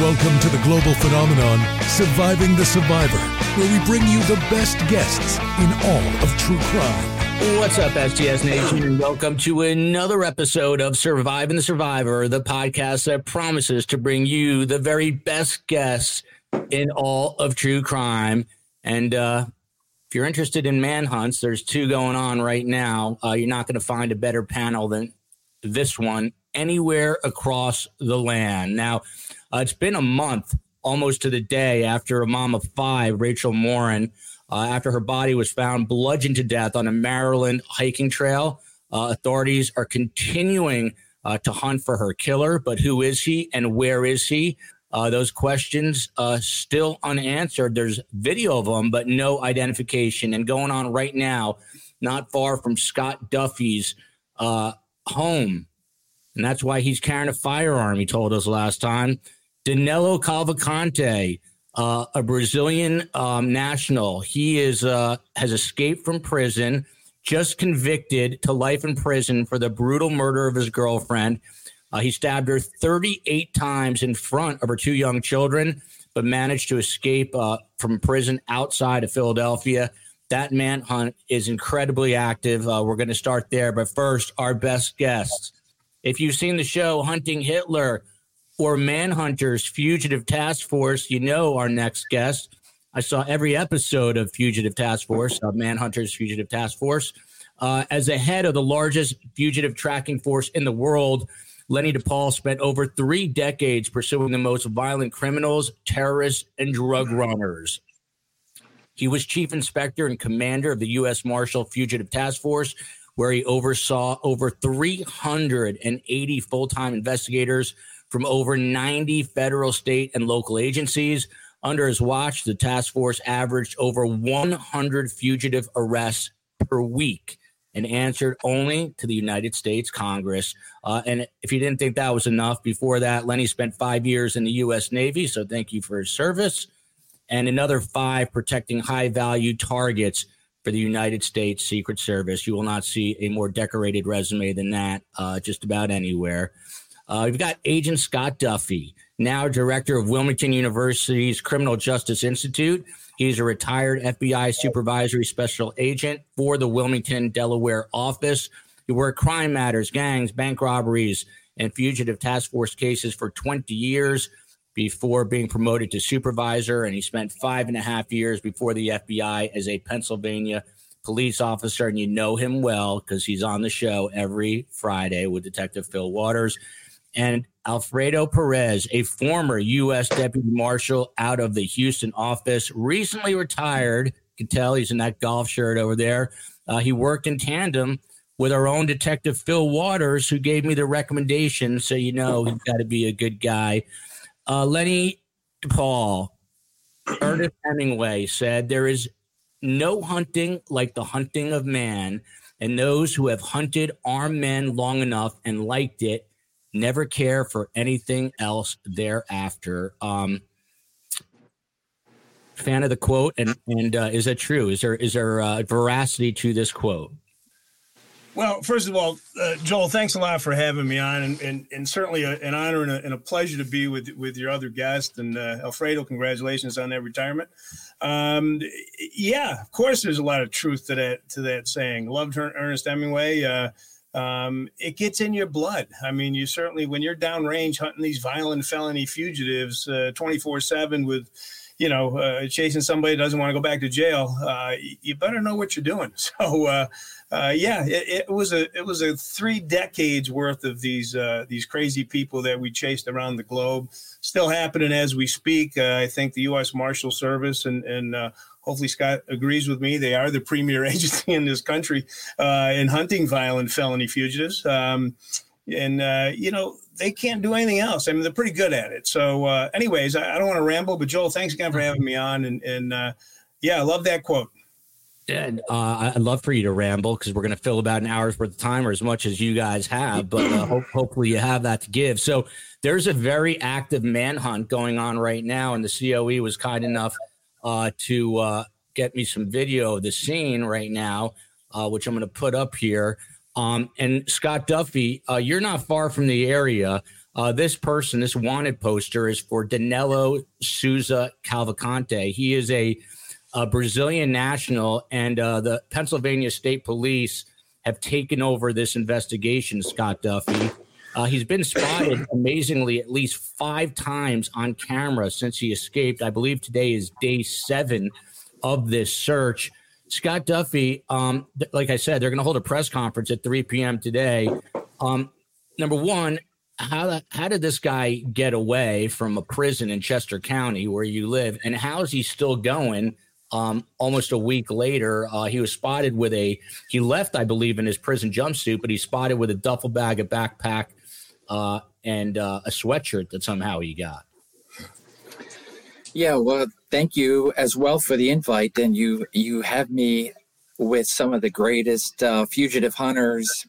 Welcome to the global phenomenon, Surviving the Survivor, where we bring you the best guests in all of true crime. What's up, STS Nation, and welcome to another episode of Surviving the Survivor, the podcast that promises to bring you the very best guests in all of true crime. And uh, if you're interested in manhunts, there's two going on right now. Uh, you're not going to find a better panel than this one anywhere across the land. Now, uh, it's been a month almost to the day after a mom of five, Rachel Morin, uh, after her body was found bludgeoned to death on a Maryland hiking trail. Uh, authorities are continuing uh, to hunt for her killer, but who is he and where is he? Uh, those questions uh, still unanswered. There's video of them, but no identification. And going on right now, not far from Scott Duffey's home. And that's why he's carrying a firearm, he told us last time. Danilo Cavalcante, uh, a Brazilian um, national. He is uh, has escaped from prison, just convicted to life in prison for the brutal murder of his girlfriend. Uh, he stabbed her 38 times in front of her two young children, but managed to escape uh, from prison outside of Philadelphia. That manhunt is incredibly active. Uh, we're going to start there, but first, our best guests. If you've seen the show Hunting Hitler, or Manhunters Fugitive Task Force, you know our next guest. I saw every episode of Fugitive Task Force, uh, Manhunters Fugitive Task Force. Uh, as the head of the largest fugitive tracking force in the world, Lenny DePaul spent over three decades pursuing the most violent criminals, terrorists, and drug runners. He was chief inspector and commander of the U.S. Marshal Fugitive Task Force, where he oversaw over 380 full time investigators from over 90 federal, state, and local agencies. Under his watch, the task force averaged over 100 fugitive arrests per week and answered only to the United States Congress. Uh, and if you didn't think that was enough, before that, Lenny spent five years in the U.S. Navy. So thank you for his service. And another five protecting high value targets for the United States Secret Service. You will not see a more decorated resume than that uh, just about anywhere. Uh, we've got Agent Scott Duffey, now director of Wilmington University's Criminal Justice Institute. He's a retired FBI supervisory special agent for the Wilmington, Delaware office. He worked crime matters, gangs, bank robberies, and fugitive task force cases for 20 years before being promoted to supervisor. And he spent five and a half years before the FBI as a Pennsylvania police officer. And you know him well because he's on the show every Friday with Detective Phil Waters and Alfredo Perez, a former U.S. Deputy Marshal out of the Houston office, recently retired. You can tell he's in that golf shirt over there. Uh, he worked in tandem with our own detective Phil Waters, who gave me the recommendation. So you know he's got to be a good guy. Uh, Lenny DePaul, Ernest Hemingway said, "There is no hunting like the hunting of man, and those who have hunted armed men long enough and liked it." Never care for anything else thereafter. Um, fan of the quote, and and uh, is that true? Is there is there uh, veracity to this quote? Well, first of all, uh, Joel, thanks a lot for having me on, and and, and certainly a, an honor and a, and a, pleasure to be with with your other guest. And uh, Alfredo, congratulations on that retirement. Um, yeah, of course, there's a lot of truth to that to that saying. Loved Ernest Hemingway. Uh, um, it gets in your blood. I mean, you certainly, when you're downrange hunting these violent felony fugitives uh, 24 7 with, you know, uh, chasing somebody doesn't want to go back to jail, uh, you better know what you're doing. So, uh, uh, yeah, it, it, was a it was a three decades worth of these uh, these crazy people that we chased around the globe. Still happening as we speak. I think the U.S. Marshal Service and and hopefully Scott agrees with me. They are the premier agency in this country uh, in hunting violent felony fugitives. Um, and, uh, you know, they can't do anything else. I mean, they're pretty good at it. So, uh, anyways, I, I, don't want to ramble, but Joel, thanks again for having me on. And, and uh, yeah, I love that quote. And uh, I'd love for you to ramble because we're going to fill about an hour's worth of time or as much as you guys have, but uh, hope, hopefully you have that to give. So there's a very active manhunt going on right now, and the COE was kind enough uh, to uh, get me some video of the scene right now, uh, which I'm going to put up here. Um, and Scott Duffey, uh, you're not far from the area. Uh, this person, this wanted poster, is for Danilo Souza Cavalcante. He is a, a Brazilian national, and uh, the Pennsylvania State Police have taken over this investigation. Scott Duffey. Uh, he's been spotted amazingly at least five times on camera since he escaped. I believe today is day seven of this search. Scott Duffey, um, th- like I said, they're going to hold a press conference at 3 p.m. today. Um, number one, how how did this guy get away from a prison in Chester County where you live, and how is he still going? Um, almost a week later, uh, he was spotted with a. He left, I believe, in his prison jumpsuit, but he spotted with a duffel bag, a backpack, uh, and uh, a sweatshirt that somehow he got. Yeah, well, thank you as well for the invite, and you you have me with some of the greatest uh, fugitive hunters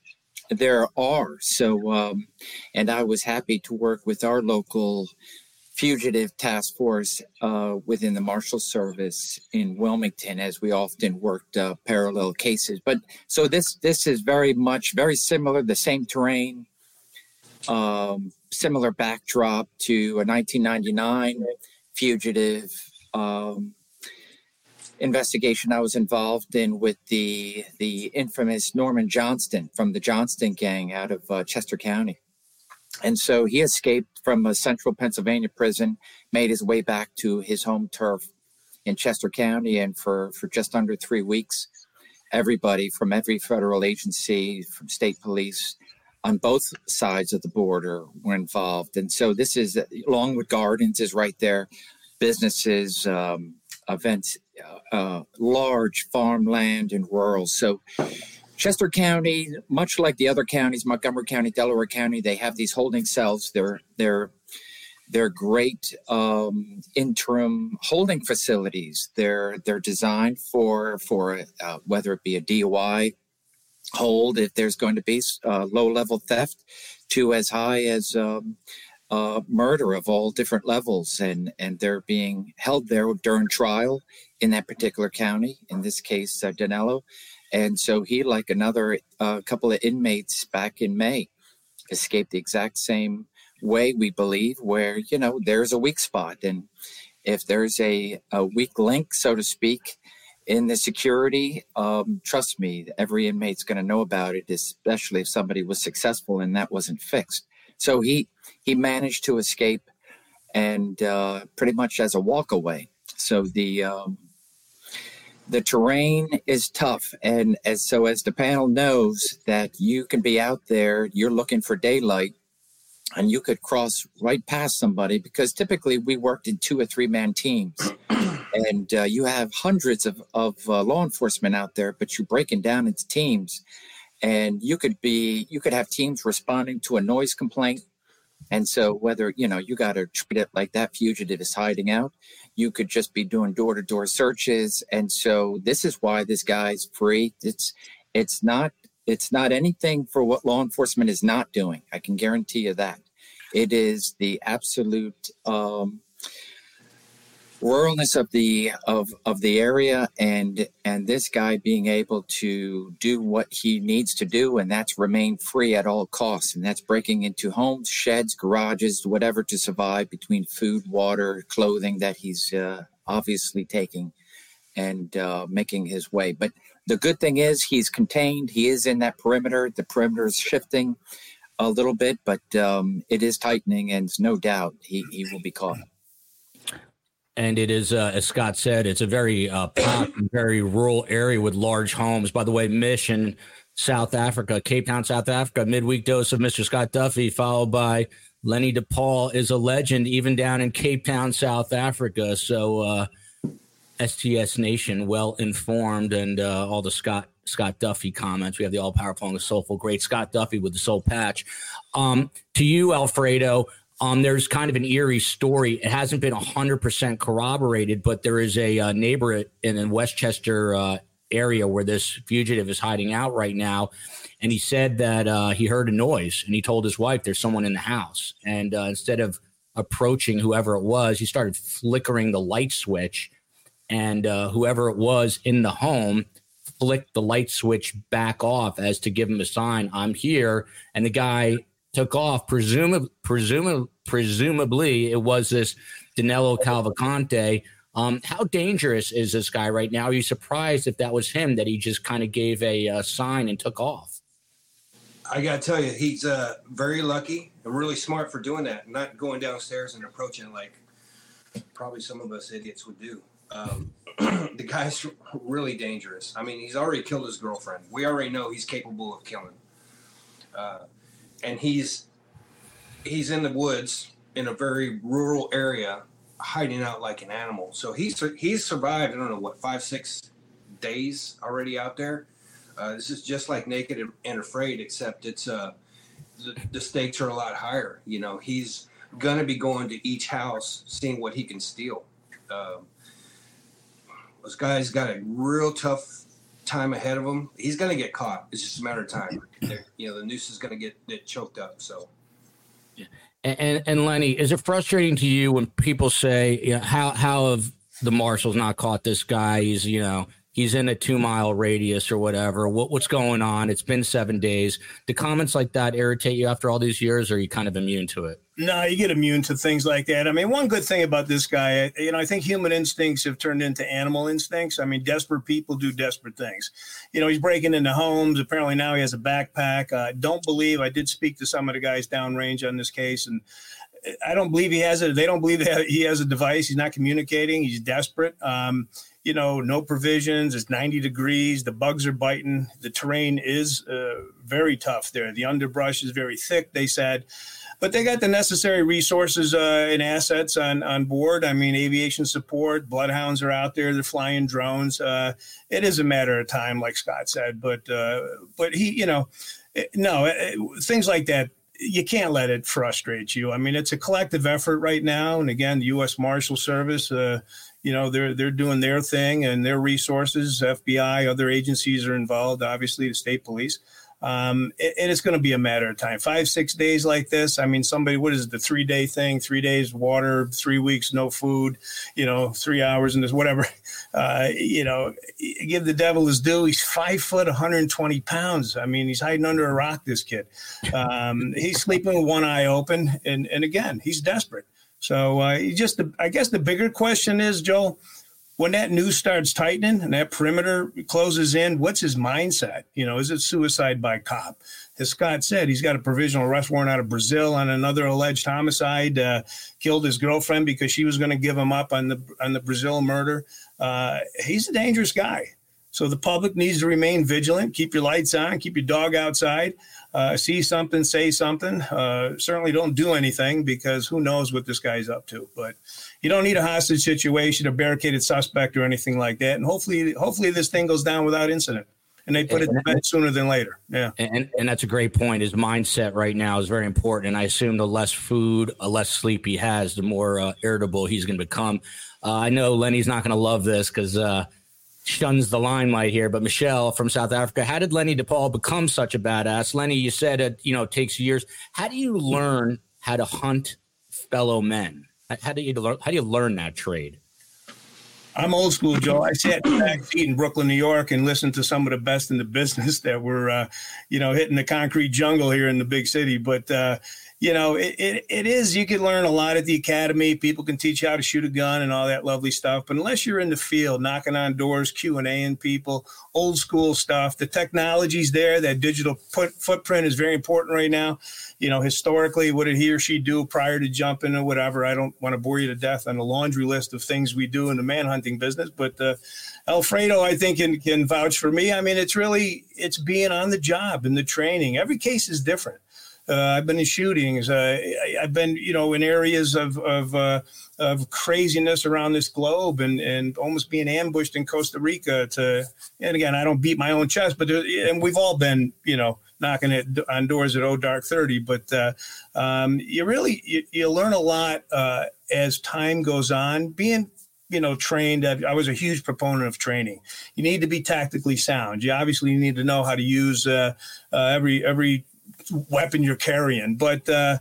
there are. So, um, and I was happy to work with our local fugitive task force uh, within the Marshal Service in Wilmington, as we often worked uh, parallel cases. But so this this is very much very similar, the same terrain, um, similar backdrop to a 1999 fugitive. Um, investigation I was involved in with the the infamous Norman Johnston from the Johnston gang out of uh, Chester County. And so he escaped from a central Pennsylvania prison, made his way back to his home turf in Chester County, and for, for just under three weeks, everybody from every federal agency, from state police, on both sides of the border were involved. And so this is, Longwood Gardens is right there, businesses, um, events, uh, uh, large farmland and rural. So Chester County, much like the other counties, Montgomery County, Delaware County, they have these holding cells. They're they're they're great um, interim holding facilities. They're they're designed for for uh, whether it be a DUI hold if there's going to be uh, low level theft to as high as um, uh, murder of all different levels, and and they're being held there during trial in that particular county. In this case, uh, Danilo, and so he, like another uh, couple of inmates back in May, escaped the exact same way. We believe where you know there's a weak spot, and if there's a, a weak link, so to speak, in the security, um, trust me, every inmate's going to know about it, especially if somebody was successful and that wasn't fixed. So he he managed to escape, and uh, pretty much as a walkaway. So the um, the terrain is tough, and as so as the panel knows that you can be out there, you're looking for daylight, and you could cross right past somebody because typically we worked in two or three man teams. And uh, you have hundreds of, of uh, law enforcement out there, but you're breaking down into teams. And you could be you could have teams responding to a noise complaint. And so whether you know you got to treat it like that fugitive is hiding out you could just be doing door-to-door searches. And so this is why this guy's free. It's it's not it's not anything for what law enforcement is not doing. I can guarantee you that. It is the absolute um, ruralness of the of of the area and and this guy being able to do what he needs to do and that's remain free at all costs. And that's breaking into homes sheds garages whatever to survive between food water clothing that he's uh, obviously taking and uh, making his way. But the good thing is he's contained. He is in that perimeter. The perimeter is shifting a little bit but um, it is tightening and no doubt he, he will be caught and it is, uh, as Scott said, it's a very uh, pop, very rural area with large homes. By the way, Mission, South Africa, Cape Town, South Africa. Midweek dose of Mr. Scott Duffey, followed by Lenny DePaul is a legend, even down in Cape Town, South Africa. So uh, STS Nation, well informed, and uh, all the Scott Scott Duffey comments. We have the all powerful and the soulful great Scott Duffey with the soul patch. Um, to you, Alfredo, um, there's kind of an eerie story. It hasn't been 100% corroborated, but there is a uh, neighbor in the West Chester uh, area where this fugitive is hiding out right now. And he said that uh, he heard a noise and he told his wife there's someone in the house. And uh, instead of approaching whoever it was, he started flickering the light switch. And uh, whoever it was in the home flicked the light switch back off as to give him a sign, I'm here. And the guy took off. Presumably, presumably, presumably, it was this Danilo Cavalcante. Um, how dangerous is this guy right now? Are you surprised if that was him that he just kind of gave a uh, sign and took off? I got to tell you, he's uh, very lucky and really smart for doing that, not going downstairs and approaching like probably some of us idiots would do. Um, the guy's really dangerous. I mean, he's already killed his girlfriend. We already know he's capable of killing. Uh, and he's he's in the woods in a very rural area, hiding out like an animal. So he's he's survived. I don't know what five six days already out there. Uh, this is just like Naked and Afraid, except it's uh, the, the stakes are a lot higher. You know, he's gonna be going to each house, seeing what he can steal. Um, this guy's got a real tough time ahead of him. He's going to get caught. It's just a matter of time. They're, you know, the noose is going to get, choked up. So. And, and, and Lenny, is it frustrating to you when people say, you know, how how have the marshals not caught this guy? He's you know he's in a two mile radius or whatever. What, what's going on? It's been seven days. Do comments like that irritate you after all these years, or are you kind of immune to it? No, you get immune to things like that. I mean, one good thing about this guy, you know, I think human instincts have turned into animal instincts. I mean, desperate people do desperate things. You know, he's breaking into homes. Apparently now he has a backpack. I uh, don't believe I did speak to some of the guys downrange on this case, and I don't believe he has it. They don't believe he has a device. He's not communicating. He's desperate. Um, you know, no provisions. It's 90 degrees. The bugs are biting. The terrain is uh, very tough there. The underbrush is very thick, they said. But they got the necessary resources uh, and assets on, on board. I mean, aviation support, bloodhounds are out there. They're flying drones. Uh, it is a matter of time, like Scott said. But uh, but he, you know, no, things like that you can't let it frustrate you. I mean, it's a collective effort right now. And again, the U.S. Marshal Service, uh, you know they're they're doing their thing and their resources fbi other agencies are involved obviously the state police um, and it's going to be a matter of time. Five six days like this i mean somebody what is it, the three day thing? Three days water three weeks no food you know three hours and this whatever. Uh, you know give the devil his due. He's five foot 120 pounds. I mean he's hiding under a rock this kid. Um, he's sleeping with one eye open and and again he's desperate. So uh, just, the, I guess the bigger question is, Joel, when that news starts tightening and that perimeter closes in, what's his mindset? You know, is it suicide by cop? As Scott said, he's got a provisional arrest warrant out of Brazil on another alleged homicide. Uh, killed his girlfriend because she was going to give him up on the on the Brazil murder. Uh, he's a dangerous guy. So the public needs to remain vigilant. Keep your lights on. Keep your dog outside uh, see something, say something. Uh, certainly don't do anything because who knows what this guy's up to. But you don't need a hostage situation, a barricaded suspect, or anything like that. And hopefully, hopefully this thing goes down without incident. And they put it to bed sooner than later. Yeah, and and that's a great point. His mindset right now is very important, and I assume the less food, the less sleep he has, the more uh, irritable he's going to become. Uh, I know Lenny's not going to love this because uh, shuns the limelight here, but Michelle from South Africa, how did Lenny DePaul become such a badass? Lenny, you said it, you know, it takes years. How do you learn how to hunt fellow men? How do you learn? How do you learn that trade? I'm old school, Joe. I sat in back seat in Brooklyn, New York, and listened to some of the best in the business that were, uh, you know, hitting the concrete jungle here in the big city. But uh, you know, it, it, it is, you can learn a lot at the academy. People can teach you how to shoot a gun and all that lovely stuff. But unless you're in the field, knocking on doors, Q and A and people, old school stuff, the technology's there. That digital put, footprint is very important right now. You know, historically, what did he or she do prior to jumping or whatever? I don't want to bore you to death on the laundry list of things we do in the manhunting business, but uh, Alfredo, I think, can, can vouch for me. I mean, it's really, it's being on the job and the training. Every case is different uh, I've been in shootings. Uh, I've been, you know, in areas of of, uh, of craziness around this globe, and and almost being ambushed in Costa Rica. To and again, I don't beat my own chest, but and we've all been, you know, knocking it on doors at oh dark thirty. But uh, um, you really you, you, learn a lot uh, as time goes on. Being you know trained i was a huge proponent of training you need to be tactically sound you obviously need to know how to use uh, uh, every every weapon you're carrying. But uh,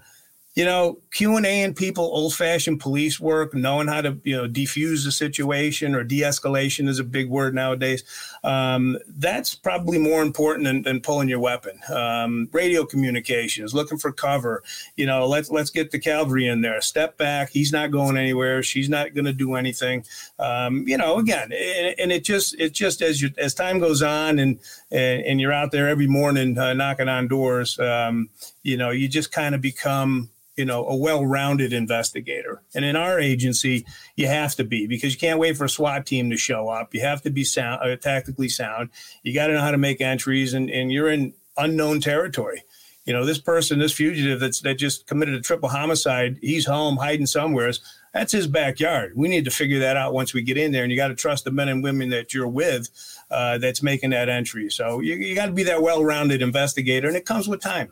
you know, Q and A and people, old fashioned police work, knowing how to you know defuse the situation or de-escalation is a big word nowadays. Um, that's probably more important than, than pulling your weapon. Um, radio communications, looking for cover. You know, let's let's get the cavalry in there. Step back. He's not going anywhere. She's not going to do anything. Um, you know, again, and, and, it just it just as you as time goes on and and, and you're out there every morning uh, knocking on doors. Um, you know, you just kind of become you know a well-rounded investigator. And in our agency you have to be because you can't wait for a swat team to show up. You have to be sound uh, tactically sound. You got to know how to make entries and, and you're in unknown territory. You know this person this fugitive that's that just committed a triple homicide he's home hiding somewhere that's his backyard. We need to figure that out once we get in there and you got to trust the men and women that you're with uh, that's making that entry. So you, you got to be that well-rounded investigator and it comes with time.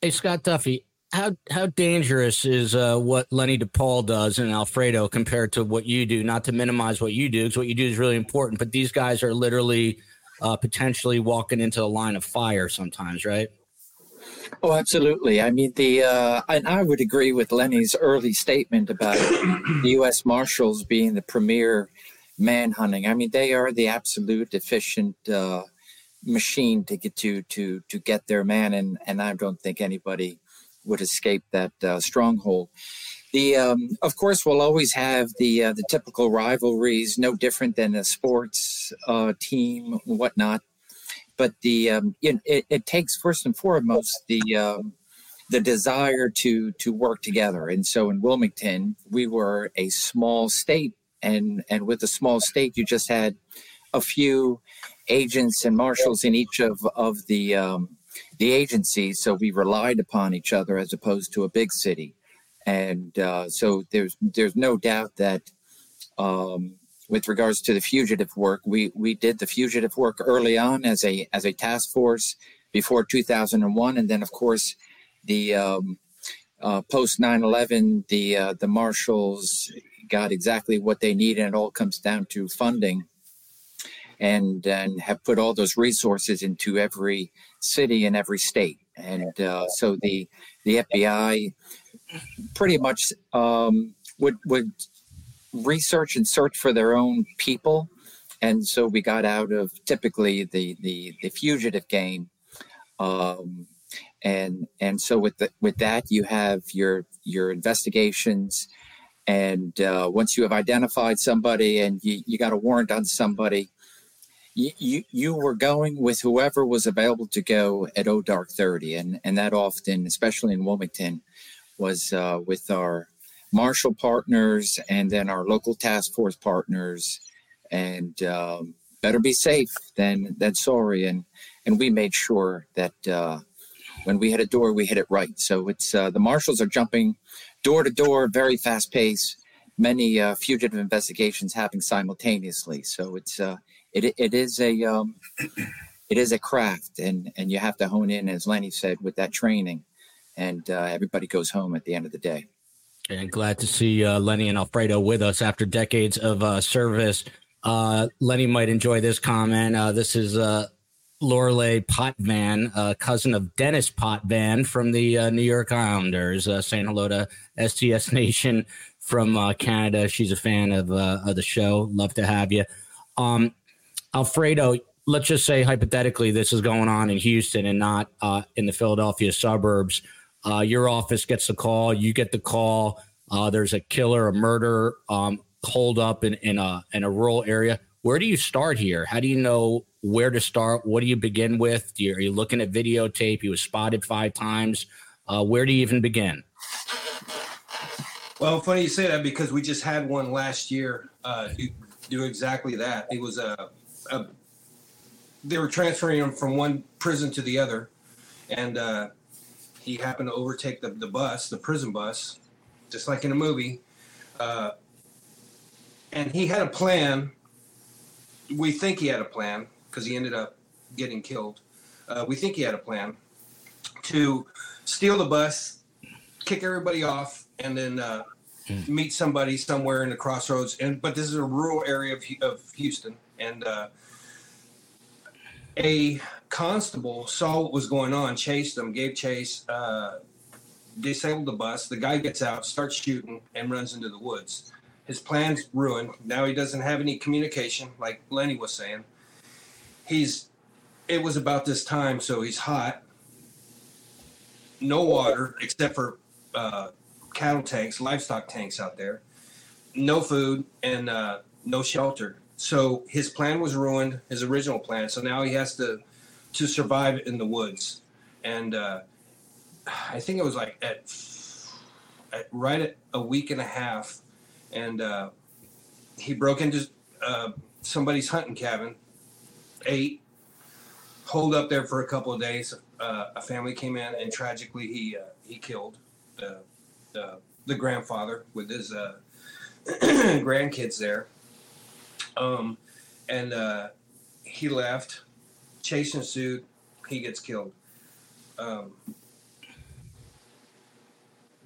Hey scott duffey how how dangerous is uh, what Lenny DePaul does and Alfredo compared to what you do? Not to minimize what you do, because what you do is really important. But these guys are literally uh, potentially walking into a line of fire sometimes, right? Oh, absolutely. I mean, the uh, and I would agree with Lenny's early statement about the U.S. Marshals being the premier manhunting. I mean, they are the absolute efficient uh, machine to get to to to get their man, and and I don't think anybody would escape that uh, stronghold. The um, of course we'll always have the uh, the typical rivalries, no different than a sports uh, team, whatnot. But the um, it, it, takes first and foremost the um, the desire to to work together. And so in Wilmington, we were a small state, and and with a small state, you just had a few agents and marshals in each of of the um, the agency, so we relied upon each other as opposed to a big city. And uh, so there's there's no doubt that um, with regards to the fugitive work, we we did the fugitive work early on as a as a task force before 2001, and then of course the um, uh, post 9/11, the uh, the marshals got exactly what they need, and it all comes down to funding and and have put all those resources into every city and every state. And uh, so the the FBI pretty much um, would would research and search for their own people, and so we got out of typically the the, the fugitive game. Um, and and so with the, with that you have your your investigations and uh, once you have identified somebody and you, you got a warrant on somebody you, you, were going with whoever was available to go at O Dark 30. And, and that often, especially in Wilmington, was uh, with our marshal partners and then our local task force partners. And um, better be safe than, than sorry. And, and we made sure that uh, when we hit a door, we hit it right. So it's uh, the marshals are jumping door to door, very fast pace. Many uh, fugitive investigations happening simultaneously. So it's uh, it it is a um, it is a craft, and and you have to hone in, as Lenny said, with that training, and uh, everybody goes home at the end of the day. And glad to see uh, Lenny and Alfredo with us after decades of uh, service. Uh, Lenny might enjoy this comment. Uh, this is uh, Lorelei Potvin, uh, cousin of Dennis Potvin from the uh, New York Islanders. Saying hello to STS Nation from Canada. She's a fan of, of the show. Love to have you. Um, Alfredo, let's just say hypothetically this is going on in Houston and not uh, in the Philadelphia suburbs. Uh, your office gets the call, you get the call. Uh, there's a killer, a murder, um, hold up in, in a in a rural area. Where do you start here? How do you know where to start? What do you begin with? You, are you looking at videotape? He was spotted five times. Uh, where do you even begin? Well, funny you say that because we just had one last year uh, do, do exactly that. It was a uh, they were transferring him from one prison to the other, and uh, he happened to overtake the, the bus, the prison bus, just like in a movie. Uh, and he had a plan. We think he had a plan because he ended up getting killed. Uh, we think he had a plan to steal the bus, kick everybody off, and then uh, mm. meet somebody somewhere in the crossroads. And but this is a rural area of, of Houston, and uh, a constable saw what was going on, chased them, gave chase, uh, disabled the bus. The guy gets out, starts shooting, and runs into the woods. His plan's ruined. Now he doesn't have any communication, like Lenny was saying. He's. It was about this time, so he's hot. No water except for uh, cattle tanks, livestock tanks out there. No food and uh, no shelter. So his plan was ruined, his original plan. So now he has to to survive in the woods. And uh, I think it was like at, at right at a week and a half, and uh, he broke into uh, somebody's hunting cabin, ate, holed up there for a couple of days. Uh, a family came in, and tragically he uh, he killed the, the the grandfather with his uh, grandkids there. Um, and uh, he left. chasing suit. He gets killed. Um,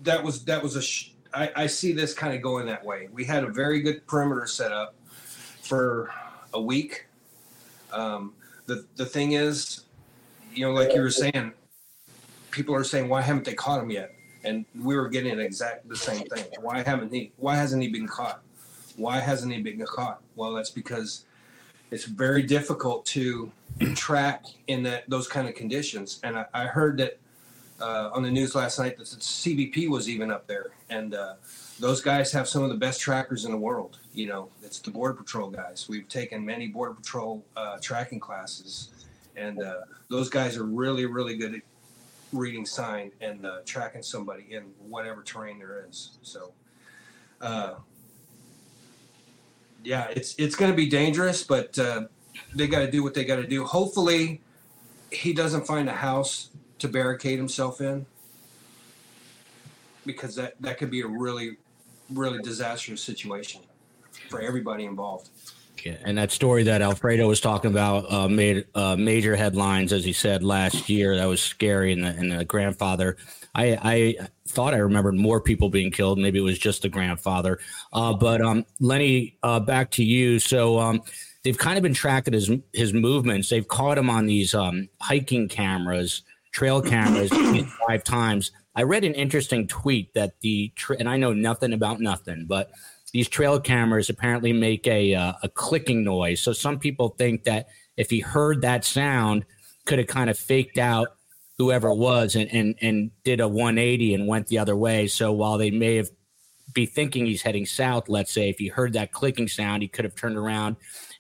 that was that was a. Sh- I, I see this kind of going that way. We had a very good perimeter set up for a week. Um, the the thing is, you know, like you were saying, people are saying, why haven't they caught him yet? And we were getting exact the same thing. Why haven't he? Why hasn't he been caught? Why hasn't he been caught? Well, that's because it's very difficult to track in that those kind of conditions. And I, I heard that uh, on the news last night that the CBP was even up there, and uh, those guys have some of the best trackers in the world. You know, it's the Border Patrol guys. We've taken many Border Patrol uh, tracking classes, and uh, those guys are really, really good at reading sign and uh, tracking somebody in whatever terrain there is. So, uh, yeah, it's it's going to be dangerous, but uh, they got to do what they got to do. Hopefully, he doesn't find a house to barricade himself in because that that could be a really really disastrous situation for everybody involved. Yeah, and that story that Alfredo was talking about uh, made uh, major headlines, as he said last year. That was scary, and the, and the grandfather. I, I thought I remembered more people being killed. Maybe it was just the grandfather. Uh, but um, Lenny, uh, back to you. So um, they've kind of been tracking his his movements. They've caught him on these um, hiking cameras trail cameras five times. I read an interesting tweet that the and I know nothing about nothing, but these trail cameras apparently make a uh, a clicking noise. So some people think that if he heard that sound, could have kind of faked out whoever it was and and and did a 180 and went the other way. So while they may have be thinking he's heading south, let's say if he heard that clicking sound, he could have turned around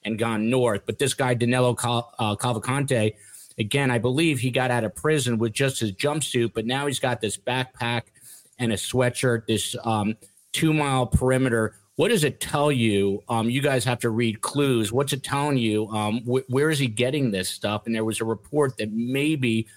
and gone north. But this guy Danilo Cal- uh, Cavalcante Again, I believe he got out of prison with just his jumpsuit, but now he's got this backpack and a sweatshirt, this um, two mile perimeter. What does it tell you? Um, you guys have to read clues. What's it telling you? Um, wh- where is he getting this stuff? And there was a report that maybe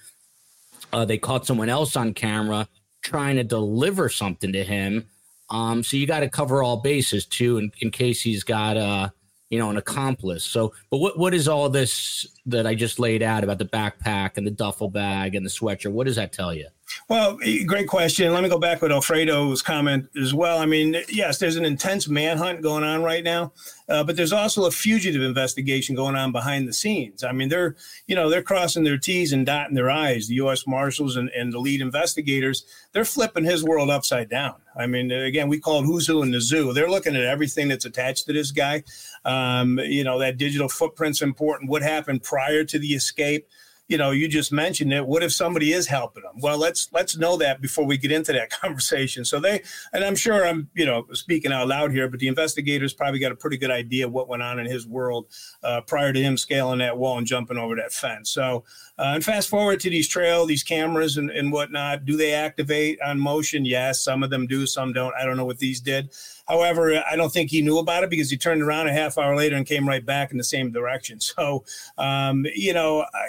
uh, they caught someone else on camera trying to deliver something to him. Um, so you got to cover all bases too, in, in case he's got uh, you know, an accomplice. So, but what what is all this that I just laid out about the backpack and the duffel bag and the sweatshirt? What does that tell you? Well, great question. Let me go back with Alfredo's comment as well. I mean, yes, there's an intense manhunt going on right now, uh, but there's also a fugitive investigation going on behind the scenes. I mean, they're you know they're crossing their T's and dotting their I's. The U.S. Marshals and, and the lead investigators they're flipping his world upside down. I mean, again, we call it who's who in the zoo. They're looking at everything that's attached to this guy. Um, you know, that digital footprint's important. What happened prior to the escape? You know, you just mentioned it. What if somebody is helping them? Well, let's let's know that before we get into that conversation. So they, and I'm sure I'm, you know, speaking out loud here, but the investigators probably got a pretty good idea of what went on in his world uh, prior to him scaling that wall and jumping over that fence. So, uh, and fast forward to these trail, these cameras and, and whatnot. Do they activate on motion? Yes, some of them do, some don't. I don't know what these did. However, I don't think he knew about it because he turned around a half hour later and came right back in the same direction. So, um, you know, I,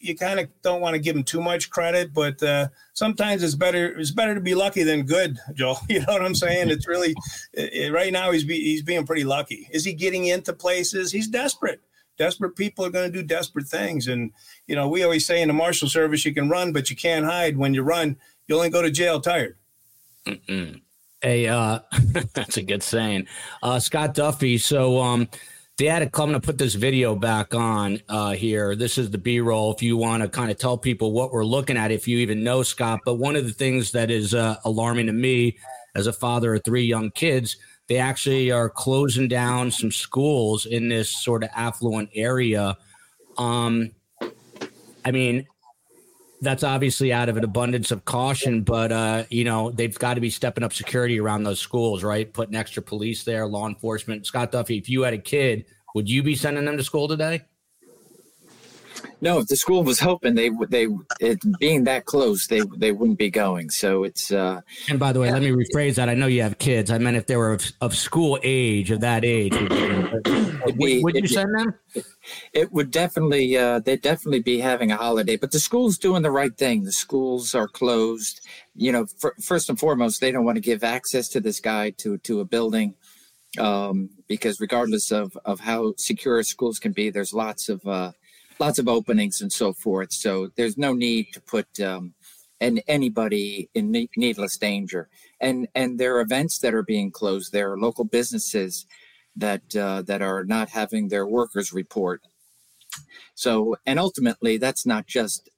you kind of don't want to give him too much credit, but uh, sometimes it's better it's better to be lucky than good, Joel. You know what I'm saying? It's really it, right now he's be, he's being pretty lucky. Is he getting into places? He's desperate. Desperate people are going to do desperate things, and you know we always say in the marshal service you can run, but you can't hide. When you run, you only go to jail tired. Mm-mm. Hey, uh, that's a good saying. Uh, Scott Duffey. So, um, Dad, I'm going to put this video back on uh, here. This is the B roll. If you want to kind of tell people what we're looking at, if you even know Scott. But one of the things that is uh, alarming to me as a father of three young kids, they actually are closing down some schools in this sort of affluent area. Um, I mean, that's obviously out of an abundance of caution, but uh, you know they've got to be stepping up security around those schools, right? Putting extra police there, law enforcement. Scott Duffey, if you had a kid, would you be sending them to school today? No, if the school was open, they would they it being that close, they they wouldn't be going. So it's. uh And by the way, yeah. let me rephrase that. I know you have kids. I meant if they were of, of school age, of that age, would, be, would you send them? It would definitely. uh They'd definitely be having a holiday. But the school's doing the right thing. The schools are closed. You know, for, first and foremost, they don't want to give access to this guy to to a building. Um, because regardless of, of how secure schools can be, there's lots of uh, lots of openings and so forth. So there's no need to put um, and anybody in needless danger. And and there are events that are being closed. There are local businesses that uh, that are not having their workers report. So and ultimately, that's not just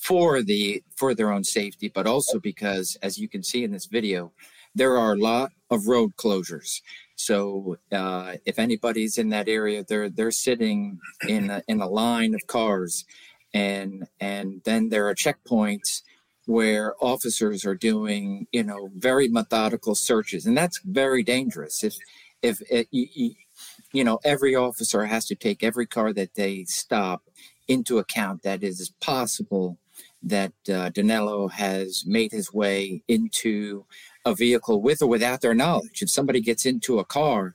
for the for their own safety, but also because, as you can see in this video, there are a lot of road closures. So uh, if anybody's in that area, they're they're sitting in a, in a line of cars, and and then there are checkpoints where officers are doing you know very methodical searches, and that's very dangerous. If if it, you, you know every officer has to take every car that they stop into account that it is possible that uh, Danilo has made his way into a vehicle with or without their knowledge. If somebody gets into a car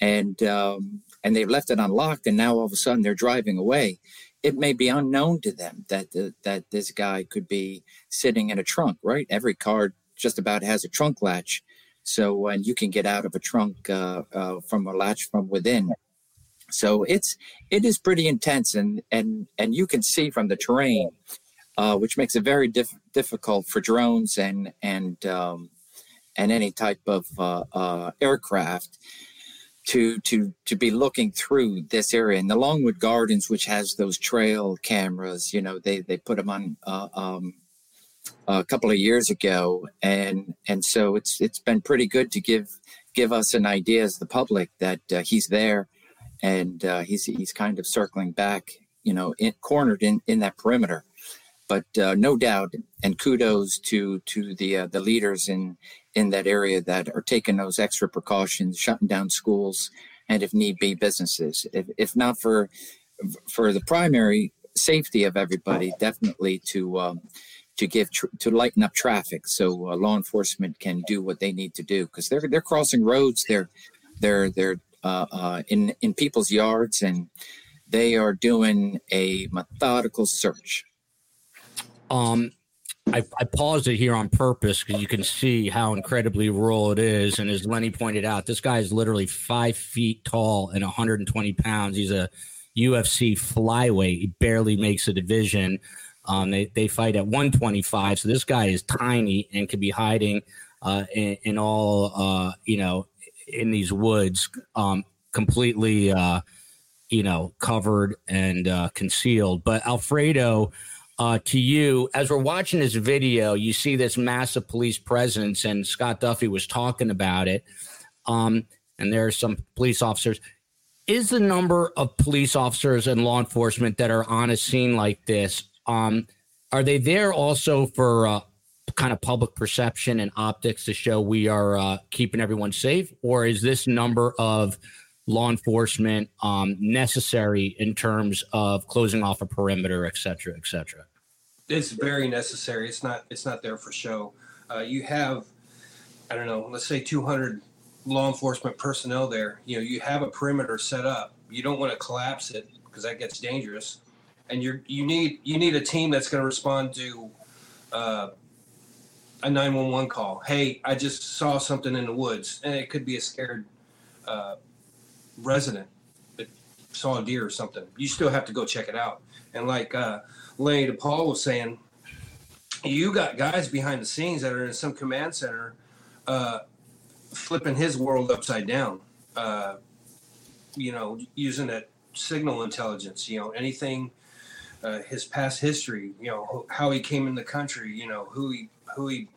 and um, and they've left it unlocked, and now all of a sudden they're driving away, it may be unknown to them that the, that this guy could be sitting in a trunk. Right? Every car just about has a trunk latch, so and you can get out of a trunk uh, uh, from a latch from within. So it's it is pretty intense, and and and you can see from the terrain, uh, which makes it very diff- difficult for drones and and um, and any type of uh, uh, aircraft to to to be looking through this area. And the Longwood Gardens, which has those trail cameras, you know, they they put them on uh, um, a couple of years ago, and and so it's it's been pretty good to give give us an idea as the public that uh, he's there, and uh, he's he's kind of circling back, you know, in, cornered in in that perimeter. But uh, no doubt, and kudos to to the uh, the leaders in in that area that are taking those extra precautions, shutting down schools, and if need be, businesses. If, if not for for the primary safety of everybody, definitely to um, to give tr- to lighten up traffic so uh, law enforcement can do what they need to do because they're they're crossing roads, they're they're they're uh, uh, in in people's yards and they are doing a methodical search um, I, I, paused it here on purpose because you can see how incredibly rural it is. And as Lenny pointed out, this guy is literally five feet tall and 120 pounds. He's a UFC flyweight. He barely makes a division. Um, they, they fight at 125. So this guy is tiny and could be hiding uh, in, in, all, uh, you know, in these woods, um, completely, uh, you know, covered and uh, concealed. But Alfredo, uh, to you. As we're watching this video you see this massive police presence and scott duffey was talking about it. Um, and there are some police officers. Is the number of police officers and law enforcement that are on a scene like this um, are they there also for uh, kind of public perception and optics to show we are uh, keeping everyone safe? Or is this number of law enforcement um, necessary in terms of closing off a perimeter et cetera et cetera it's very necessary. It's not it's not there for show. Uh, you have, I don't know, let's say 200 law enforcement personnel there. You know, you have a perimeter set up. You don't want to collapse it because that gets dangerous. And you're you need you need a team that's going to respond to uh, a 911 call. Hey, I just saw something in the woods, and it could be a scared uh, resident that saw a deer or something. You still have to go check it out. And like uh, Lenny DePaul was saying, you got guys behind the scenes that are in some command center uh, flipping his world upside down. Uh, you know, using that signal intelligence, you know, anything, uh, his past history, you know, how he came in the country, you know, who he who he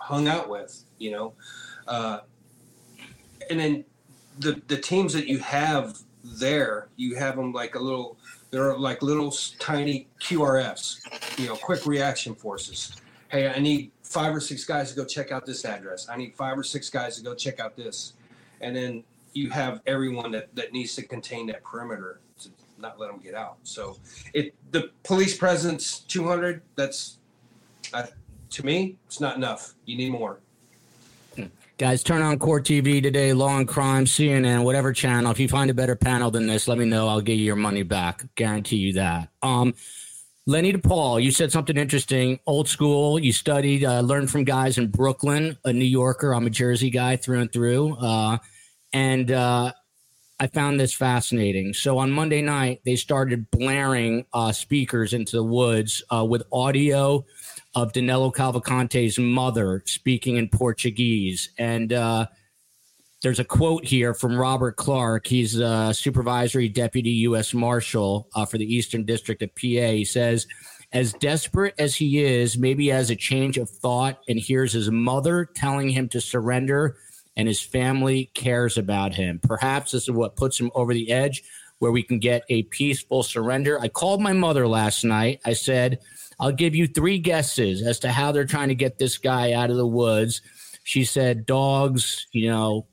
hung out with, you know, uh, and then the the teams that you have there, you have them like a little. They're like little tiny QRFs, you know, quick reaction forces. Hey, I need five or six guys to go check out this address. I need five or six guys to go check out this, and then you have everyone that, that needs to contain that perimeter to not let them get out. So it the police presence 200 that's uh, to me it's not enough. You need more. Guys, turn on Court TV today, Law and Crime, CNN, whatever channel. If you find a better panel than this, let me know. I'll give you your money back. Guarantee you that. Um, Lenny DePaul, you said something interesting. Old school. You studied, uh, learned from guys in Brooklyn, a New Yorker. I'm a Jersey guy through and through. Uh, and uh, I found this fascinating. So on Monday night, they started blaring uh, speakers into the woods uh, with audio of Danilo Cavalcante's mother speaking in Portuguese. And uh, there's a quote here from Robert Clark. He's a supervisory deputy U.S. Marshal uh, for the Eastern District of PA. He says, as desperate as he is, maybe has a change of thought and hears his mother telling him to surrender and his family cares about him. Perhaps this is what puts him over the edge where we can get a peaceful surrender. I called my mother last night. I said, I'll give you three guesses as to how they're trying to get this guy out of the woods. She said, dogs, you know,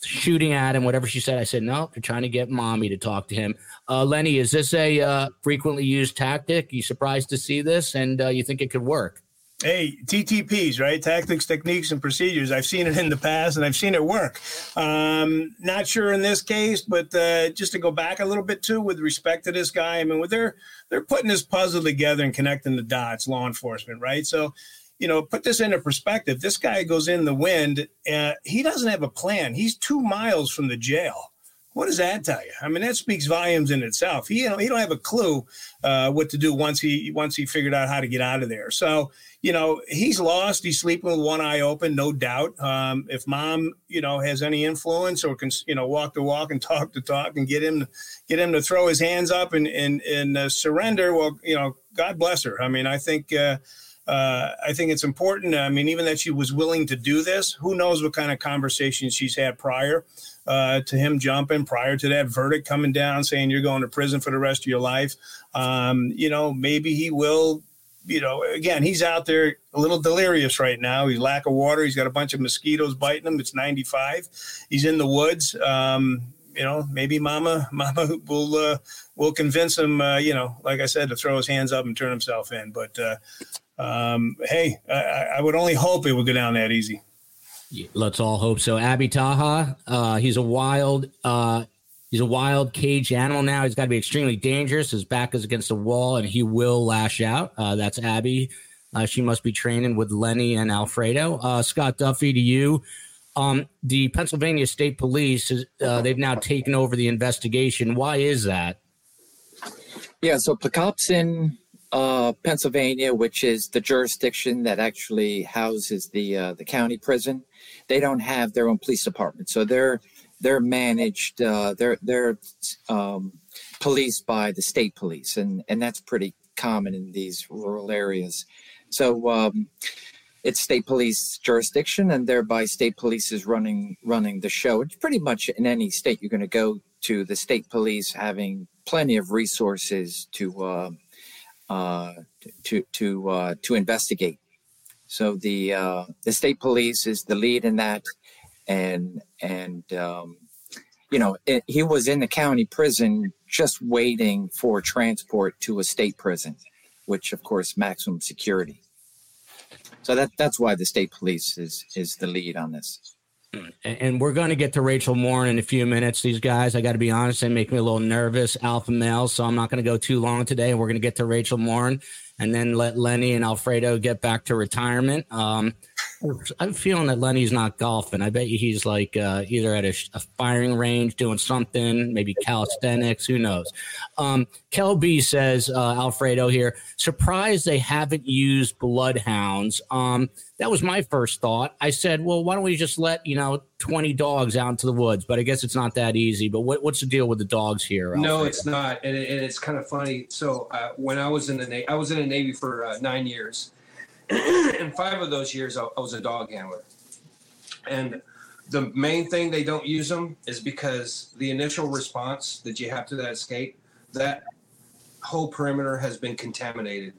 shooting at him, whatever she said. I said, no, they're trying to get mommy to talk to him. Uh, Lenny, is this a uh, frequently used tactic? You surprised to see this and uh, you think it could work? Hey, TTPs, right? Tactics, techniques, and procedures. I've seen it in the past and I've seen it work. Um, not sure in this case, but uh, just to go back a little bit too, with respect to this guy, I mean, with they're they're putting this puzzle together and connecting the dots, law enforcement, right? So, you know, put this into perspective. This guy goes in the wind. Uh, he doesn't have a plan. He's two miles from the jail. What does that tell you? I mean, that speaks volumes in itself. He, you know, he don't have a clue uh, what to do once he once he figured out how to get out of there. So, you know, he's lost. He's sleeping with one eye open, no doubt. Um, if mom, you know, has any influence or can, you know, walk the walk and talk the talk and get him, get him to throw his hands up and and and uh, surrender, well, you know, God bless her. I mean, I think. Uh, uh, I think it's important. I mean, even that she was willing to do this, who knows what kind of conversations she's had prior uh, to him jumping prior to that verdict coming down saying you're going to prison for the rest of your life. Um, you know, maybe he will. You know, again, he's out there a little delirious right now. He's lack of water. He's got a bunch of mosquitoes biting him. It's 95. He's in the woods. Um, you know, maybe Mama, Mama will uh, will convince him. Uh, you know, like I said, to throw his hands up and turn himself in. But uh, um, hey, I, I would only hope it would go down that easy. Let's all hope so. Abby Taha, uh, he's a wild, uh, he's a wild cage animal now. He's got to be extremely dangerous. His back is against the wall, and he will lash out. Uh, that's Abby. Uh, she must be training with Lenny and Alfredo. Uh, Scott Duffey, to you. Um, the Pennsylvania State Police, uh, they've now taken over the investigation. Why is that? Yeah, so Pocopson uh, Pennsylvania, which is the jurisdiction that actually houses the uh, the county prison, they don't have their own police department, so they're they're managed. Uh, they're they're um, policed by the state police, and and that's pretty common in these rural areas. So um, it's state police jurisdiction, and thereby state police is running running the show. It's pretty much in any state you're going to go to, the state police having plenty of resources to uh, uh, to to uh, to investigate. So the uh, the state police is the lead in that, and and um, you know it, he was in the county prison just waiting for transport to a state prison, which of course maximum security. So that that's why the state police is is the lead on this and we're going to get to Rachel Morin in a few minutes. These guys, I got to be honest, they make me a little nervous, alpha male. So I'm not going to go too long today. And we're going to get to Rachel Morin and then let Lenny and Alfredo get back to retirement. Um, I'm feeling that Lenny's not golfing. I bet you he's like uh, either at a, a, firing range doing something, maybe calisthenics. Who knows? Um, Kel B says, uh, Alfredo here, surprised they haven't used bloodhounds. Um, that was my first thought. I said, well, why don't we just let you know 20 dogs out into the woods? But I guess it's not that easy. But what, what's the deal with the dogs here? Alfredo? No, it's not, and, it, and, it's kind of funny. So uh, when I was in the Navy, I was in the Navy for uh, nine years in five of those years, I, I was a dog handler. And the main thing they don't use them is because the initial response that you have to that escape, that whole perimeter has been contaminated.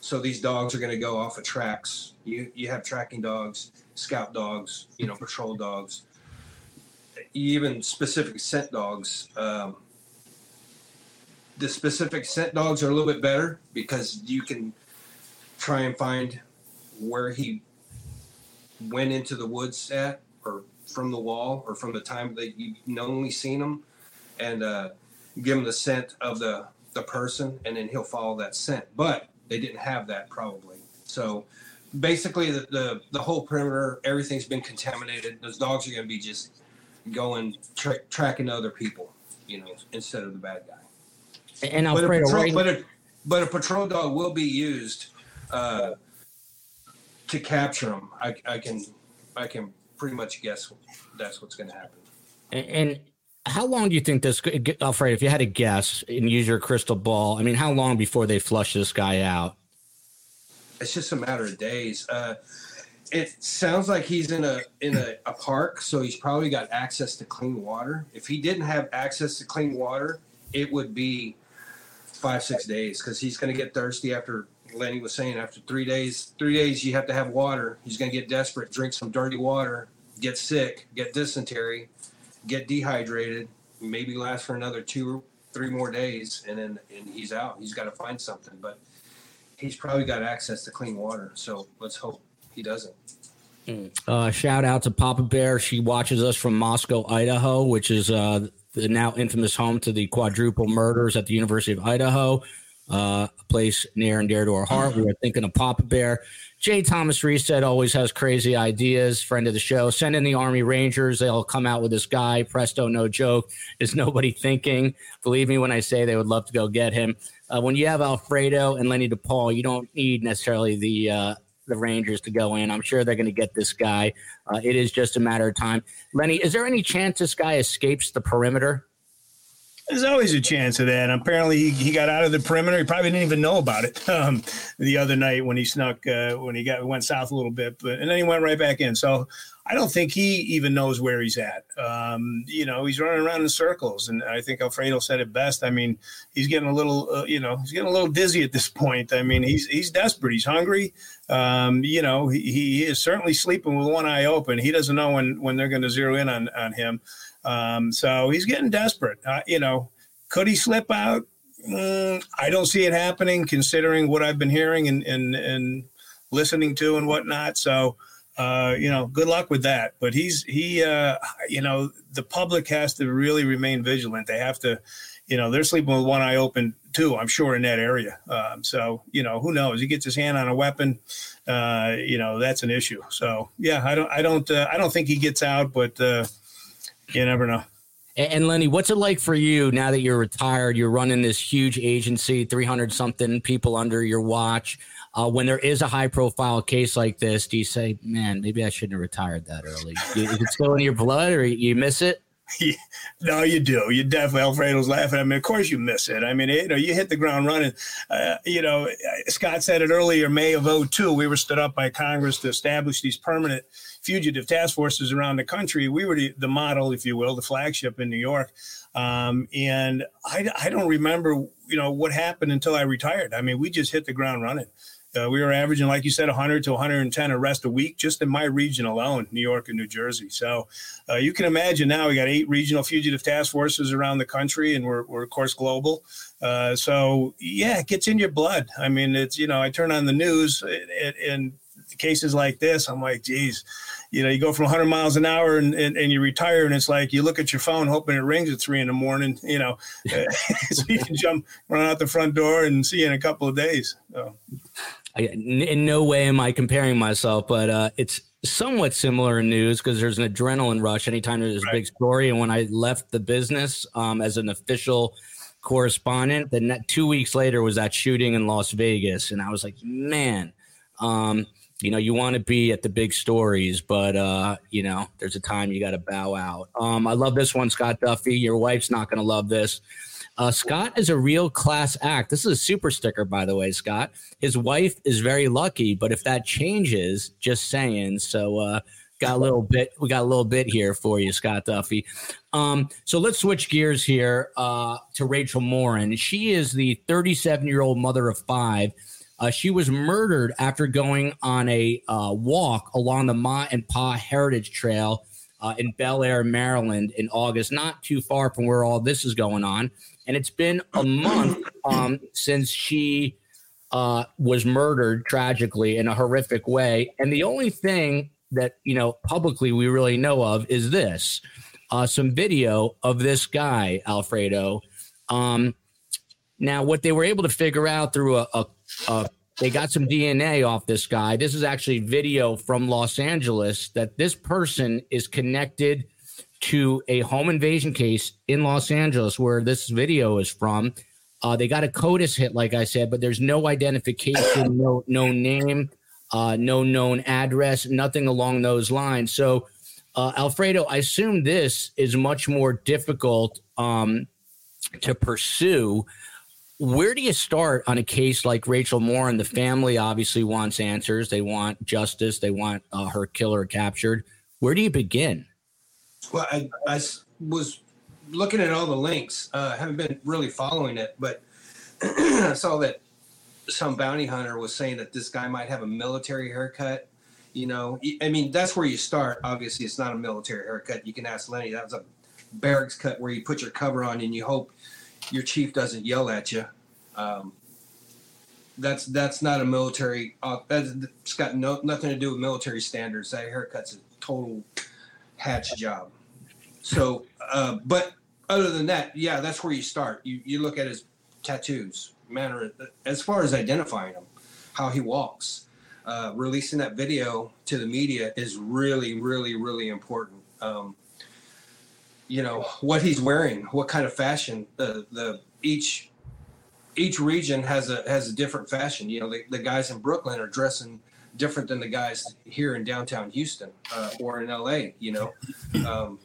So these dogs are going to go off of tracks. You you have tracking dogs, scout dogs, you know, patrol dogs, even specific scent dogs. Um, the specific scent dogs are a little bit better because you can try and find where he went into the woods at or from the wall or from the time that you've only seen him and uh, give him the scent of the the person and then he'll follow that scent. But they didn't have that probably. So basically the the, the whole perimeter everything's been contaminated. Those dogs are going to be just going tra- tracking other people you know instead of the bad guy. And Alfredo, but, a patrol, but, a, but a patrol dog will be used uh, to capture them, I, I can I can pretty much guess that's what's going to happen. And, and how long do you think this, Alfred? If you had to guess and use your crystal ball, I mean, how long before they flush this guy out? It's just a matter of days. Uh, it sounds like he's in a in a, a, park, so he's probably got access to clean water. If he didn't have access to clean water, it would be five six days because he's going to get thirsty after Lenny was saying, after three days, three days you have to have water. He's going to get desperate, drink some dirty water, get sick, get dysentery, get dehydrated, maybe last for another two, three more days, and then and he's out. He's got to find something, but he's probably got access to clean water. So let's hope he doesn't. Uh, shout out to Papa Bear. She watches us from Moscow, Idaho, which is uh, the now infamous home to the quadruple murders at the University of Idaho uh, a place near and dear to our heart. We were thinking of Papa Bear. Jay Thomas Reset always has crazy ideas. Friend of the show. Send in the Army Rangers. They'll come out with this guy. Presto, no joke. Is nobody thinking? Believe me when I say they would love to go get him. Uh, when you have Alfredo and Lenny DePaul, you don't need necessarily the uh, the Rangers to go in. I'm sure they're going to get this guy. Uh, it is just a matter of time. Lenny, is there any chance this guy escapes the perimeter? There's always a chance of that. Apparently, he, he got out of the perimeter. He probably didn't even know about it um, the other night when he snuck uh, when he got went south a little bit, but and then he went right back in. So I don't think he even knows where he's at. Um, you know, he's running around in circles, and I think Alfredo said it best. I mean, he's getting a little, uh, you know, he's getting a little dizzy at this point. I mean, he's he's desperate. He's hungry. Um, you know, he, he is certainly sleeping with one eye open. He doesn't know when when they're going to zero in on on him. Um, so he's getting desperate. Uh, you know, could he slip out? Mm, I don't see it happening, considering what I've been hearing and and and listening to and whatnot. So. Uh, you know, good luck with that. But he's he, uh, you know, the public has to really remain vigilant. They have to, you know, they're sleeping with one eye open too. I'm sure in that area. Um, so you know, who knows? He gets his hand on a weapon. Uh, you know, that's an issue. So yeah, I don't, I don't, uh, I don't think he gets out, but uh, you never know. And Lenny, what's it like for you now that you're retired? You're running this huge agency, 300 something people under your watch. Uh, when there is a high profile case like this, do you say, man, maybe I shouldn't have retired that early? Is it still in your blood or you miss it? no, you do. You definitely. Alfredo's laughing. I mean, of course you miss it. I mean, you know, you hit the ground running. Uh, you know, Scott said it earlier. May of 02, we were stood up by Congress to establish these permanent fugitive task forces around the country. We were the, the model, if you will, the flagship in New York. Um, and I, I don't remember, you know, what happened until I retired. I mean, we just hit the ground running. Uh, we were averaging, like you said, 100 to 110 arrests a week just in my region alone, New York and New Jersey. So uh, you can imagine now we got eight regional fugitive task forces around the country, and we're, we're of course global. Uh, so yeah, it gets in your blood. I mean, it's you know, I turn on the news and cases like this, I'm like, geez, you know, you go from 100 miles an hour and, and, and, you retire, and it's like you look at your phone hoping it rings at three in the morning, you know, so you can jump, run out the front door and see you in a couple of days. So. I, in no way am I comparing myself, but uh, it's somewhat similar in news because there's an adrenaline rush anytime there's a big story. And when I left the business um, as an official correspondent, then two weeks later was that shooting in Las Vegas, and I was like, man. Um, you know, you want to be at the big stories, but uh, you know, there's a time you got to bow out. Um, I love this one, Scott Duffey. Your wife's not going to love this. Uh, Scott is a real class act. This is a super sticker, by the way, Scott. His wife is very lucky, but if that changes, just saying. So, uh, got a little bit. We got a little bit here for you, Scott Duffey. Um, so let's switch gears here uh, to Rachel Morin. She is the 37 year old mother of five. Uh, she was murdered after going on a uh, walk along the Ma and Pa Heritage Trail uh, in Bel Air, Maryland, in August, not too far from where all this is going on and it's been a month um, since she uh, was murdered tragically in a horrific way. And the only thing that you know publicly we really know of is this: uh, some video of this guy Alfredo. Um, now, what they were able to figure out through a, a, a they got some DNA off this guy. This is actually video from Los Angeles that this person is connected to a home invasion case in Los Angeles where this video is from. Uh, they got a CODIS hit, like I said, but there's no identification, no no name, uh, no known address, nothing along those lines. So, uh, Alfredo, I assume this is much more difficult um, to pursue. Where do you start on a case like Rachel Morin? And The family obviously wants answers. They want justice. They want uh, her killer captured. Where do you begin? Well, I, I was looking at all the links. Uh, haven't been really following it, but I saw that some bounty hunter was saying that this guy might have a military haircut. You know, I mean, that's where you start. Obviously, it's not a military haircut. You can ask Lenny. That was a barracks cut where you put your cover on and you hope your chief doesn't yell at you. Um, that's that's not a military. Uh, that's got no nothing to do with military standards. That haircut's a total hatch job. So, uh, but other than that, yeah, that's where you start. You you look at his tattoos, manner as far as identifying him, how he walks. Uh, releasing that video to the media is really, really, really important. Um, you know what he's wearing, what kind of fashion. The the each each region has a has a different fashion. You know, the, the guys in Brooklyn are dressing different than the guys here in downtown Houston uh, or in LA. You know, um,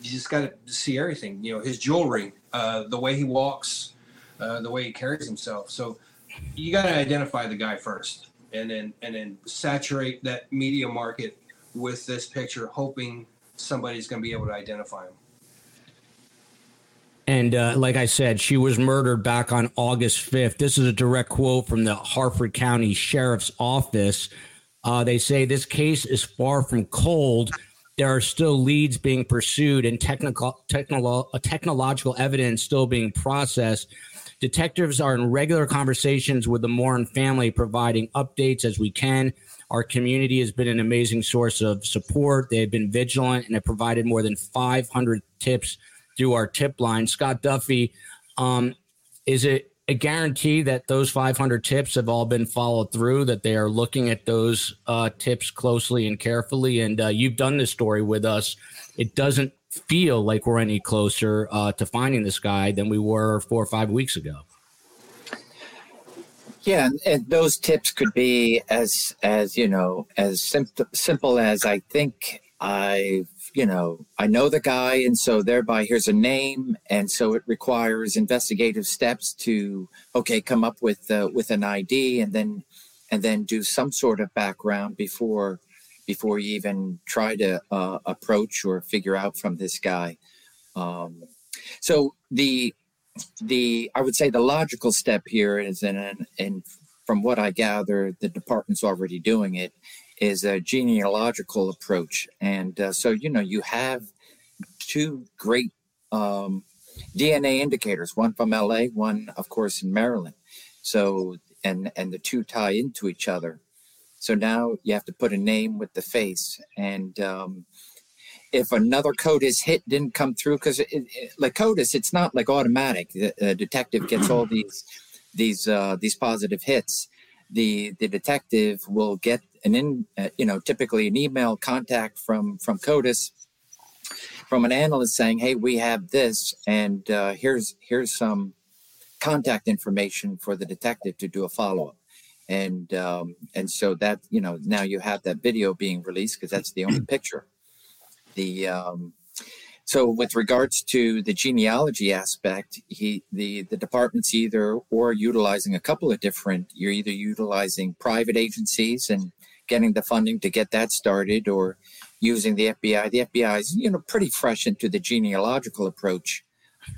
you just got to see everything. You know, his jewelry, uh, the way he walks, uh, the way he carries himself. So you got to identify the guy first, and then and then saturate that media market with this picture, hoping somebody's going to be able to identify him. And uh, like I said, she was murdered back on August 5th. This is a direct quote from the Harford County Sheriff's Office. Uh, they say this case is far from cold there are still leads being pursued and technical, technolo- uh, technological evidence still being processed. Detectives are in regular conversations with the Morin family, providing updates as we can. Our community has been an amazing source of support. They have been vigilant and have provided more than 500 tips through our tip line. Scott Duffey, um, is it a guarantee that those 500 tips have all been followed through, that they are looking at those uh, tips closely and carefully. And uh, you've done this story with us. It doesn't feel like we're any closer uh, to finding this guy than we were four or five weeks ago. Yeah, and those tips could be as as you know as simple simple as I think I've you know, I know the guy, and so thereby here's a name, and so it requires investigative steps to okay come up with uh, with an ID, and then and then do some sort of background before before you even try to uh, approach or figure out from this guy. Um, so the the I would say the logical step here is, and and from what I gather, the department's already doing it, is a genealogical approach. And uh, so, you know, you have two great um, DNA indicators, one from LA, one, of course, in Maryland. So, and, and the two tie into each other. So now you have to put a name with the face. And um, if another CODIS hit didn't come through, because like CODIS, it's not like automatic. The detective gets all these these uh, these positive hits. The the detective will get an in uh, you know typically an email contact from from CODIS from an analyst saying, "Hey, we have this, and uh, here's here's some contact information for the detective to do a follow up." And um, and so that you know now you have that video being released because that's the only picture. The um, so with regards to the genealogy aspect, he the the department's either or utilizing a couple of different. You're either utilizing private agencies and getting the funding to get that started, or using the FBI. The FBI is you know pretty fresh into the genealogical approach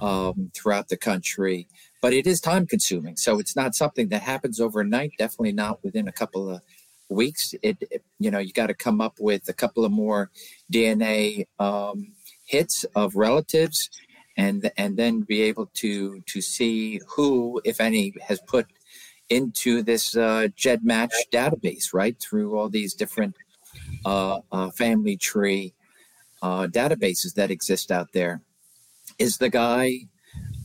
um, throughout the country, but it is time consuming. So it's not something that happens overnight. Definitely not within a couple of weeks. It, it you know you got to come up with a couple of more DNA. Um, hits of relatives and and then be able to to see who if any has put into this uh, GEDmatch database right through all these different uh, uh, family tree uh, databases that exist out there is the guy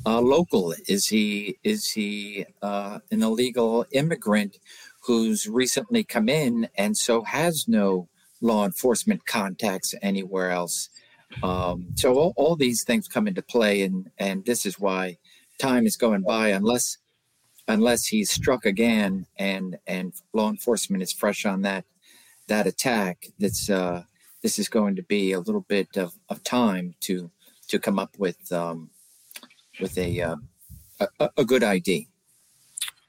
uh, local is he is he uh, an illegal immigrant who's recently come in and so has no law enforcement contacts anywhere else um, so all, all these things come into play, and and this is why time is going by unless unless he's struck again and and law enforcement is fresh on that that attack. That's uh, this is going to be a little bit of, of time to to come up with um, with a, uh, a a good ID.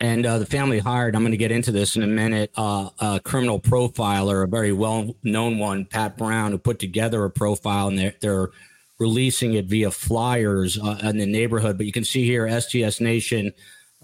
And uh, the family hired, I'm going to get into this in a minute, uh, a criminal profiler, a very well known one, Pat Brown, who put together a profile and they're, they're releasing it via flyers uh, in the neighborhood. But you can see here, STS Nation,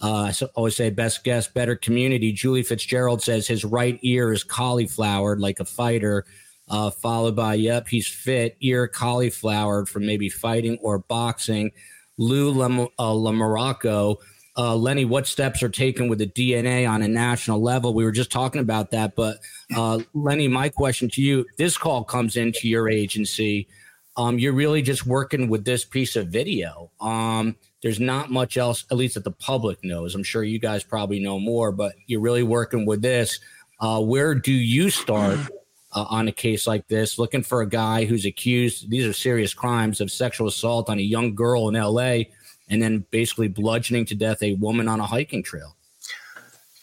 uh, I always say best guess, better community. Julie Fitzgerald says his right ear is cauliflowered like a fighter, uh, followed by, yep, he's fit, ear cauliflowered from maybe fighting or boxing. Lou Lam- uh, uh, Lenny, what steps are taken with the DNA on a national level? We were just talking about that, but uh, Lenny, my question to you: This call comes into your agency. Um, you're really just working with this piece of video. Um, there's not much else, at least that the public knows. I'm sure you guys probably know more, but you're really working with this. Uh, where do you start uh, on a case like this? Looking for a guy who's accused, these are serious crimes of sexual assault on a young girl in LA and then basically bludgeoning to death a woman on a hiking trail.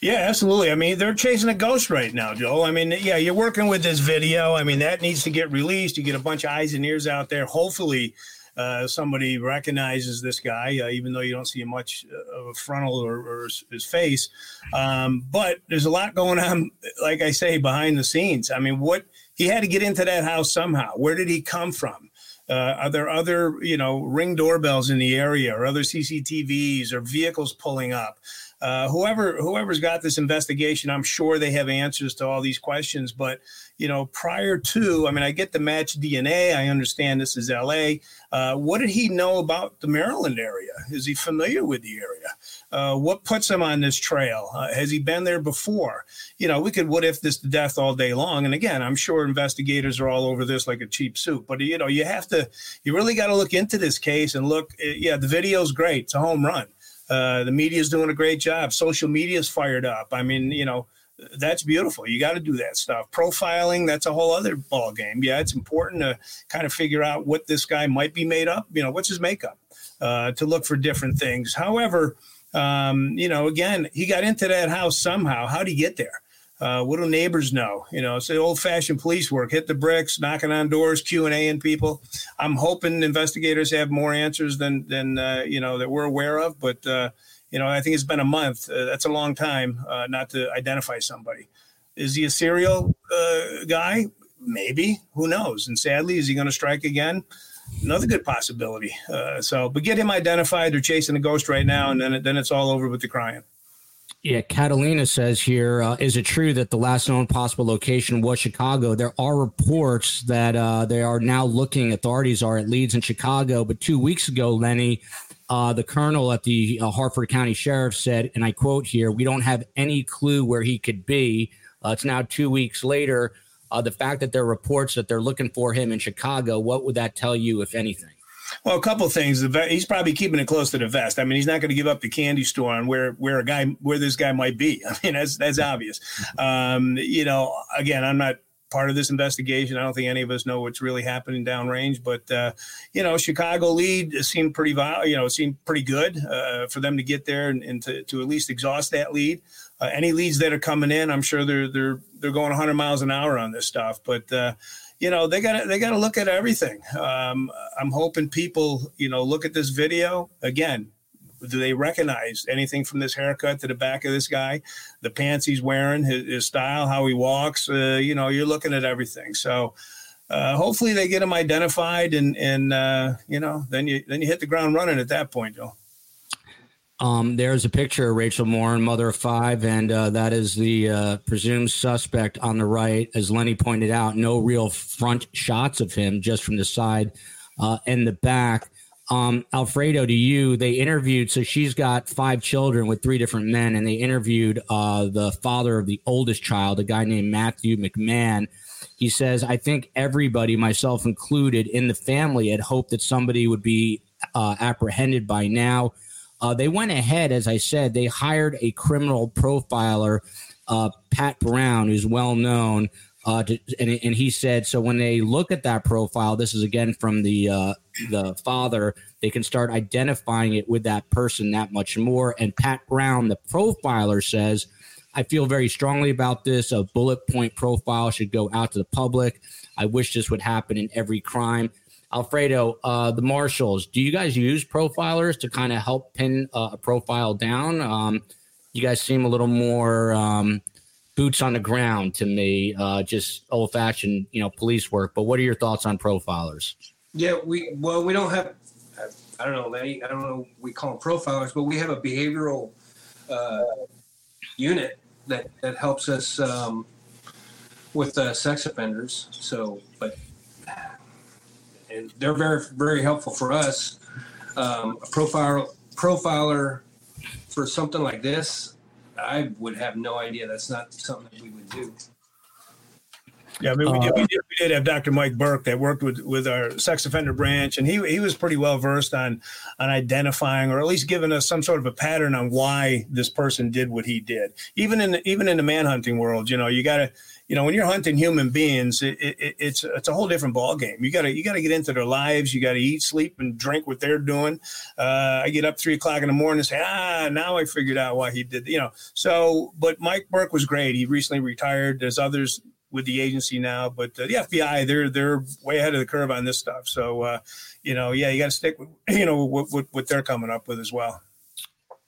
Yeah, absolutely. I mean, they're chasing a ghost right now, Joe. I mean, yeah, you're working with this video. I mean, that needs to get released. You get a bunch of eyes and ears out there. Hopefully, uh, somebody recognizes this guy, uh, even though you don't see much of a frontal or, or his face. Um, but there's a lot going on, like I say, behind the scenes. I mean, what he had to get into that house somehow. Where did he come from? Uh, are there other, you know, ring doorbells in the area, or other CCTVs, or vehicles pulling up? Uh, whoever whoever's got this investigation, I'm sure they have answers to all these questions. But you know, prior to, I mean, I get the match DNA. I understand this is L.A. Uh, what did he know about the Maryland area? Is he familiar with the area? Uh, what puts him on this trail? Uh, has he been there before? You know, we could what if this death all day long. And again, I'm sure investigators are all over this like a cheap suit. But you know, you have to, you really got to look into this case and look. Eh, yeah, the video's great. It's a home run. Uh, the media is doing a great job. Social media is fired up. I mean, you know, that's beautiful. You got to do that stuff. Profiling, that's a whole other ball game. Yeah, it's important to kind of figure out what this guy might be made up. You know, what's his makeup? Uh, to look for different things. However, um, you know, again, he got into that house somehow. How did he get there? Uh, what do neighbors know? You know, it's old-fashioned police work: hit the bricks, knocking on doors, Q and A, people. I'm hoping investigators have more answers than than uh, you know that we're aware of. But uh, you know, I think it's been a month. Uh, that's a long time uh, not to identify somebody. Is he a serial uh, guy? Maybe. Who knows? And sadly, is he going to strike again? Another good possibility. Uh, so, but get him identified. They're chasing a ghost right now, and then then it's all over with the crying. Yeah, Catalina says here: uh, Is it true that the last known possible location was Chicago? There are reports that uh, they are now looking. Authorities are at Leeds and Chicago. But two weeks ago, Lenny, uh, the colonel at the uh, Harford County Sheriff said, and I quote here: "We don't have any clue where he could be." Uh, it's now two weeks later. Uh, the fact that there are reports that they're looking for him in Chicago, what would that tell you, if anything? Well, a couple things. He's probably keeping it close to the vest. I mean, he's not going to give up the candy store on where where a guy where this guy might be. I mean, that's that's obvious. Um, you know, again, I'm not part of this investigation. I don't think any of us know what's really happening downrange, but uh, you know, Chicago lead seemed pretty, you know, seemed pretty good uh, for them to get there and, and to, to, at least exhaust that lead. Uh, any leads that are coming in, I'm sure they're they're they're going 100 miles an hour on this stuff, but uh, you know they got to they got to look at everything. Um, I'm hoping people you know look at this video again do they recognize anything from this haircut to the back of this guy, the pants he's wearing, his, his style, how he walks? Uh, you know, you're looking at everything. So uh, hopefully they get him identified, and and uh, you know, then you then you hit the ground running at that point, Joe. Um, there's a picture of Rachel Morin, mother of five, and uh, that is the uh, presumed suspect on the right. As Lenny pointed out, no real front shots of him, just from the side uh, and the back um, Alfredo, to you, they interviewed. So she's got five children with three different men, and they interviewed uh, the father of the oldest child, a guy named Matthew McMahon. He says, I think everybody, myself included, in the family had hoped that somebody would be uh, apprehended by now. Uh, they went ahead, as I said, they hired a criminal profiler, uh, Pat Brown, who's well known. Uh, to, and, and, he said, so when they look at that profile, this is again from the uh, the father, they can start identifying it with that person that much more. And Pat Brown, the profiler, says, I feel very strongly about this. A bullet point profile should go out to the public. I wish this would happen in every crime. Alfredo, uh, the marshals, do you guys use profilers to kind of help pin uh, a profile down? Um, you guys seem a little more um, boots on the ground to me, uh, just old fashioned, you know, police work. But what are your thoughts on profilers? Yeah, we well, we don't have. I don't know, Lenny. I don't know. We call them profilers, but we have a behavioral uh, unit that that helps us um, with uh, sex offenders. So, but and they're very very helpful for us. Um, a profile profiler for something like this I would have no idea. That's not something that we would do. Yeah, I mean, we, did, we, did, we did have Dr. Mike Burke that worked with with our sex offender branch, and he he was pretty well versed on on identifying or at least giving us some sort of a pattern on why this person did what he did. Even in even in the manhunting world, you know, you got to you know, when you're hunting human beings, it, it, it's it's a whole different ball game. You gotta you gotta get into their lives. You gotta eat, sleep, and drink what they're doing. Uh, I get up three o'clock in the morning and say, ah, now I figured out why he did. You know, so but Mike Burke was great. He recently retired. There's others with the agency now, but uh, the FBI they're they're way ahead of the curve on this stuff. So uh, you know, yeah, you got to stick with you know what, what what they're coming up with as well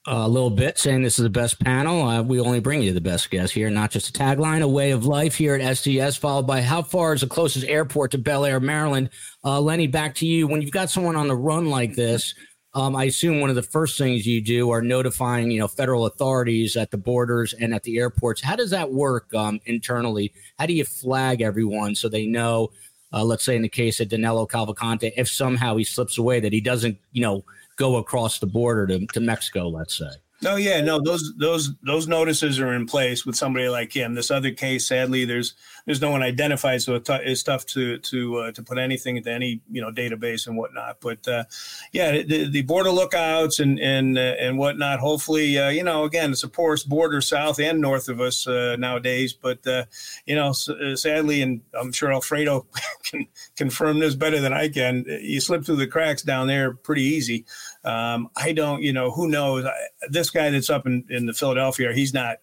a little bit saying this is the best panel. Uh, we only bring you the best guests here, not just a tagline, a way of life here at STS, followed by how far is the closest airport to Bel Air, Maryland? Uh, Lenny, back to you. When you've got someone on the run like this, um, I assume one of the first things you do are notifying, you know, federal authorities at the borders and at the airports. How does that work um, internally? How do you flag everyone so they know? Uh, let's say in the case of Danilo Cavalcante, if somehow he slips away, that he doesn't, you know, go across the border to, to Mexico, let's say. No, yeah, no, those those those notices are in place with somebody like him. This other case, sadly, there's there's no one identified, so it's tough to to uh, to put anything into any you know database and whatnot. But uh, yeah, the, the border lookouts and and uh, and whatnot. Hopefully, uh, you know, again, it's a porous border south and north of us uh, nowadays. But uh, you know, sadly, and I'm sure Alfredo can confirm this better than I can. You slip through the cracks down there pretty easy. Um, I don't, you know, who knows? I, this guy that's up in, in the Philadelphia, he's not.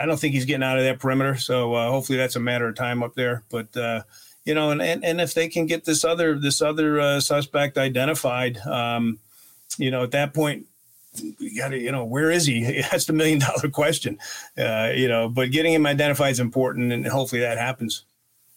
I don't think he's getting out of that perimeter. So uh, hopefully that's a matter of time up there. But uh, you know, and, and and if they can get this other this other uh, suspect identified, um, you know, at that point, you got to, you know, where is he? That's the million dollar question. Uh, you know, but getting him identified is important, and hopefully that happens.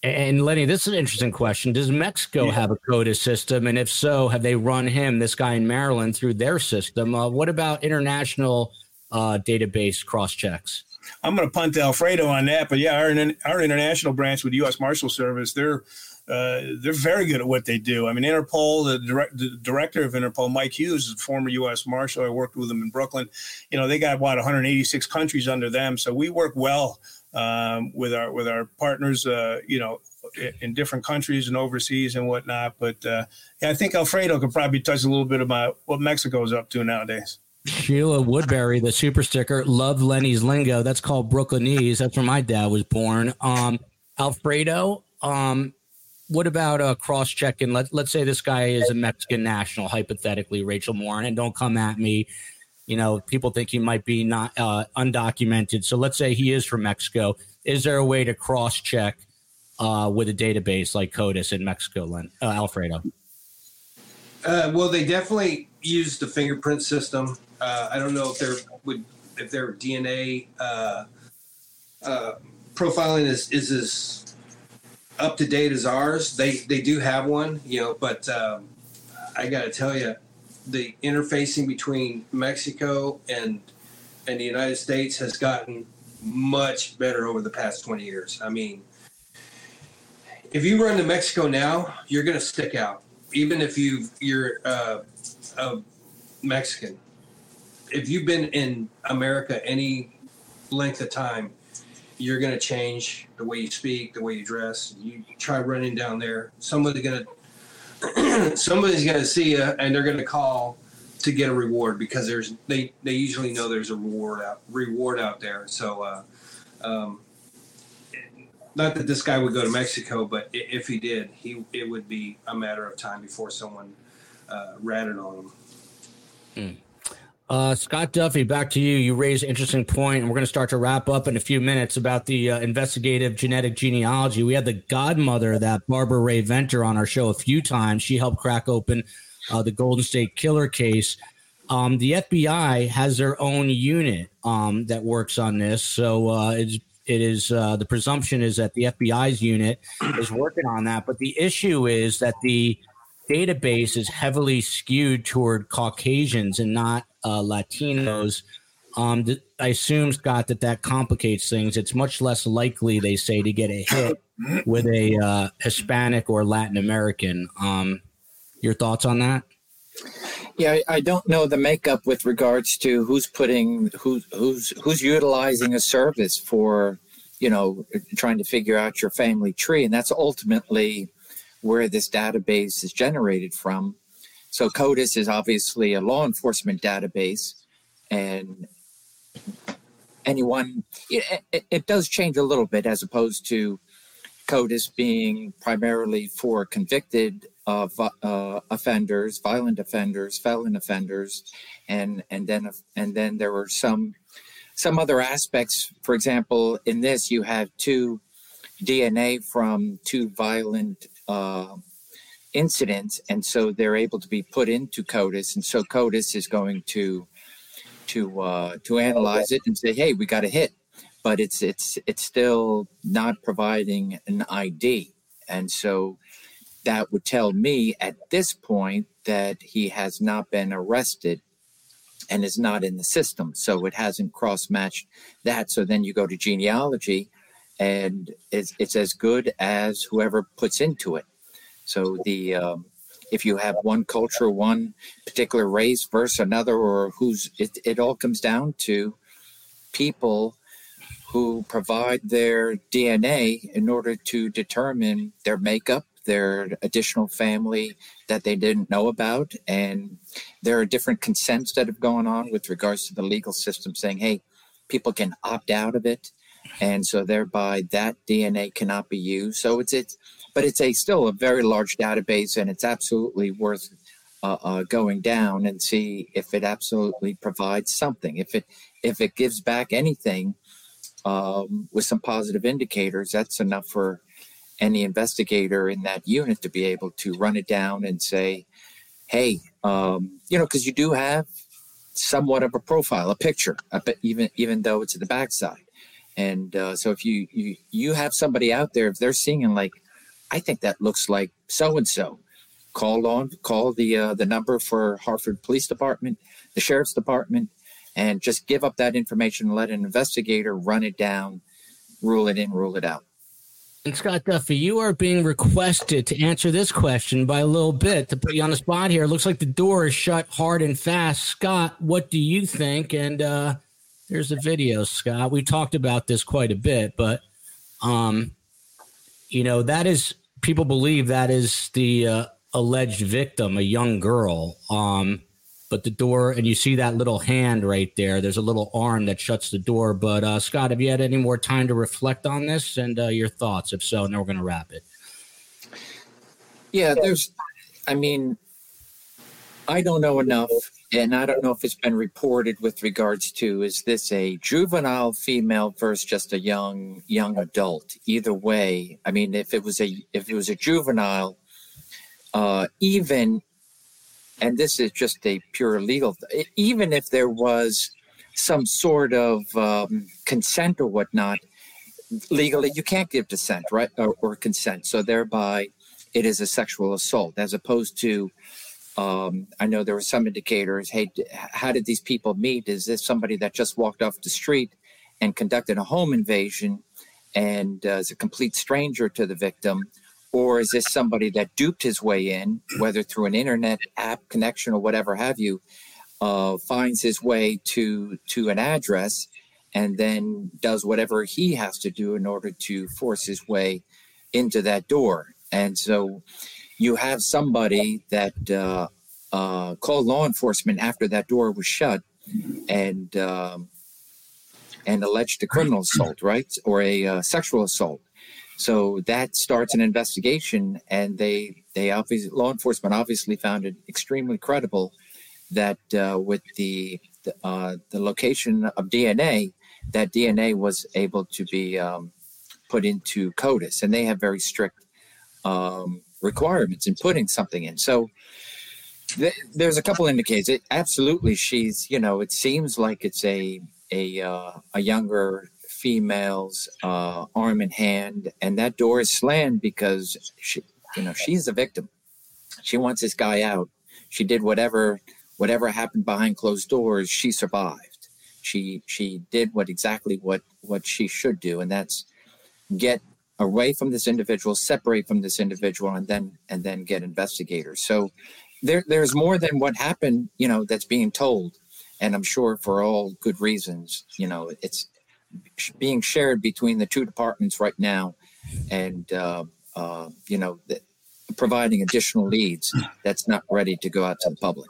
And Lenny, this is an interesting question. Does Mexico yeah. have a CODIS system? And if so, have they run him, this guy in Maryland, through their system? Uh, what about international uh, database cross checks? I'm going to punt to Alfredo on that, but yeah, our our international branch with the U.S. Marshal Service, they're uh, they're very good at what they do. I mean, Interpol, the, direct, the director of Interpol, Mike Hughes, is a former U.S. Marshal. I worked with him in Brooklyn. You know, they got what 186 countries under them, so we work well um, with our with our partners, uh, you know, in different countries and overseas and whatnot. But uh, yeah, I think Alfredo could probably touch a little bit about what Mexico is up to nowadays. Sheila Woodbury, the super sticker, loved Lenny's lingo. That's called Brooklynese. That's where my dad was born. Um, Alfredo, um, what about uh, cross checking? Let, let's say this guy is a Mexican national, hypothetically, Rachel Morin, and don't come at me. You know, people think he might be not uh, undocumented. So let's say he is from Mexico. Is there a way to cross check uh, with a database like CODIS in Mexico, Len, uh, Alfredo? Uh, well, they definitely use the fingerprint system. Uh, I don't know if their would if their DNA uh, profiling is is as up to date as ours. They they do have one, you know, but um, I got to tell you, the interfacing between Mexico and and the United States has gotten much better over the past 20 years. I mean, if you run to Mexico now, you're going to stick out, even if you you're uh, a Mexican if you've been in America any length of time, you're going to change the way you speak, the way you dress. You try running down there, someone's going to somebody's going to see you, and they're going to call to get a reward because there's they they usually know there's a reward out reward out there. So, uh, um, not that this guy would go to Mexico, but if he did, he it would be a matter of time before someone uh, ratted on him. Mm. Uh, Scott Duffey, back to you. You raised an interesting point, and we're going to start to wrap up in a few minutes about the uh, investigative genetic genealogy. We had the godmother of that, Barbara Rae-Venter, on our show a few times. She helped crack open uh, the Golden State Killer case. Um, the FBI has their own unit um, that works on this, so uh, it's it is uh, the presumption is that the FBI's unit is working on that. But the issue is that the database is heavily skewed toward Caucasians and not uh, Latinos. Um, th- I assume, Scott, that that complicates things. It's much less likely, they say, to get a hit with a uh, Hispanic or Latin American. Um, your thoughts on that? Yeah, I don't know the makeup with regards to who's putting who's who's who's utilizing a service for, you know, trying to figure out your family tree, and that's ultimately where this database is generated from. So CODIS is obviously a law enforcement database, and anyone it, it, it, does change a little bit as opposed to CODIS being primarily for convicted uh, uh, offenders, violent offenders, felon offenders, and and then and then there were some some other aspects. For example, in this you have two DNA from two violent uh, incidents, and so they're able to be put into CODIS, and so CODIS is going to to uh, to analyze it and say, hey, we got a hit, but it's it's it's still not providing an ID, and so that would tell me at this point that he has not been arrested and is not in the system. So it hasn't cross matched that. So then you go to genealogy and it's, it's as good as whoever puts into it. So the um, if you have one culture, one particular race versus another, or who's it, it all comes down to people who provide their DNA in order to determine their makeup, their additional family that they didn't know about. And there are different consents that have gone on with regards to the legal system saying, hey, people can opt out of it and so thereby that DNA cannot be used. So it's it's, but it's a still a very large database, and it's absolutely worth uh, uh, going down and see if it absolutely provides something. If it if it gives back anything um, with some positive indicators, that's enough for any investigator in that unit to be able to run it down and say, "Hey, um, you know," because you do have somewhat of a profile, a picture, even even though it's at the backside. And uh, so if you, you you have somebody out there, if they're seeing like, I think that looks like so and so, call on call the uh, the number for Harford Police Department, the Sheriff's Department, and just give up that information and let an investigator run it down, rule it in, rule it out. And Scott Duffey, you are being requested to answer this question by a little bit to put you on the spot here. It looks like the door is shut hard and fast. Scott, what do you think? And uh, there's a video, Scott. We talked about this quite a bit, but um, you know, that is people believe that is the uh, alleged victim, a young girl. Um, but the door, and you see that little hand right there. There's a little arm that shuts the door. But uh, Scott, have you had any more time to reflect on this and uh, your thoughts? If so, now we're going to wrap it. Yeah, there's, I mean, I don't know enough, and I don't know if it's been reported with regards to is this a juvenile female versus just a young young adult? Either way, I mean, if it was a if it was a juvenile, uh, even, and this is just a pure legal, even if there was some sort of um, consent or whatnot, legally you can't give dissent, right, or, or consent. So thereby, it is a sexual assault as opposed to um, I know there were some indicators. Hey, how did these people meet? Is this somebody that just walked off the street and conducted a home invasion and uh, is a complete stranger to the victim? Or is this somebody that duped his way in, whether through an internet app connection or whatever have you, uh, finds his way to to an address and then does whatever he has to do in order to force his way into that door? And so you have somebody that uh, uh, called law enforcement after that door was shut and um, and alleged a criminal assault, right, or a uh, sexual assault. So that starts an investigation, and they they obviously law enforcement obviously found it extremely credible that uh, with the the, uh, the location of DNA, that DNA was able to be um, put into CODIS, and they have very strict um, requirements in putting something in. So th- there's a couple indicators. It, absolutely, she's you know it seems like it's a a uh, a younger female's uh, arm and hand, and that door is slammed because she you know she's the victim. She wants this guy out. She did whatever whatever happened behind closed doors. She survived. She she did what exactly what what she should do, and that's get away from this individual, separate from this individual, and then and then get investigators. So there there's more than what happened, you know, that's being told, and I'm sure for all good reasons. You know, it's being shared between the two departments right now, and uh, uh, you know, providing additional leads that's not ready to go out to the public.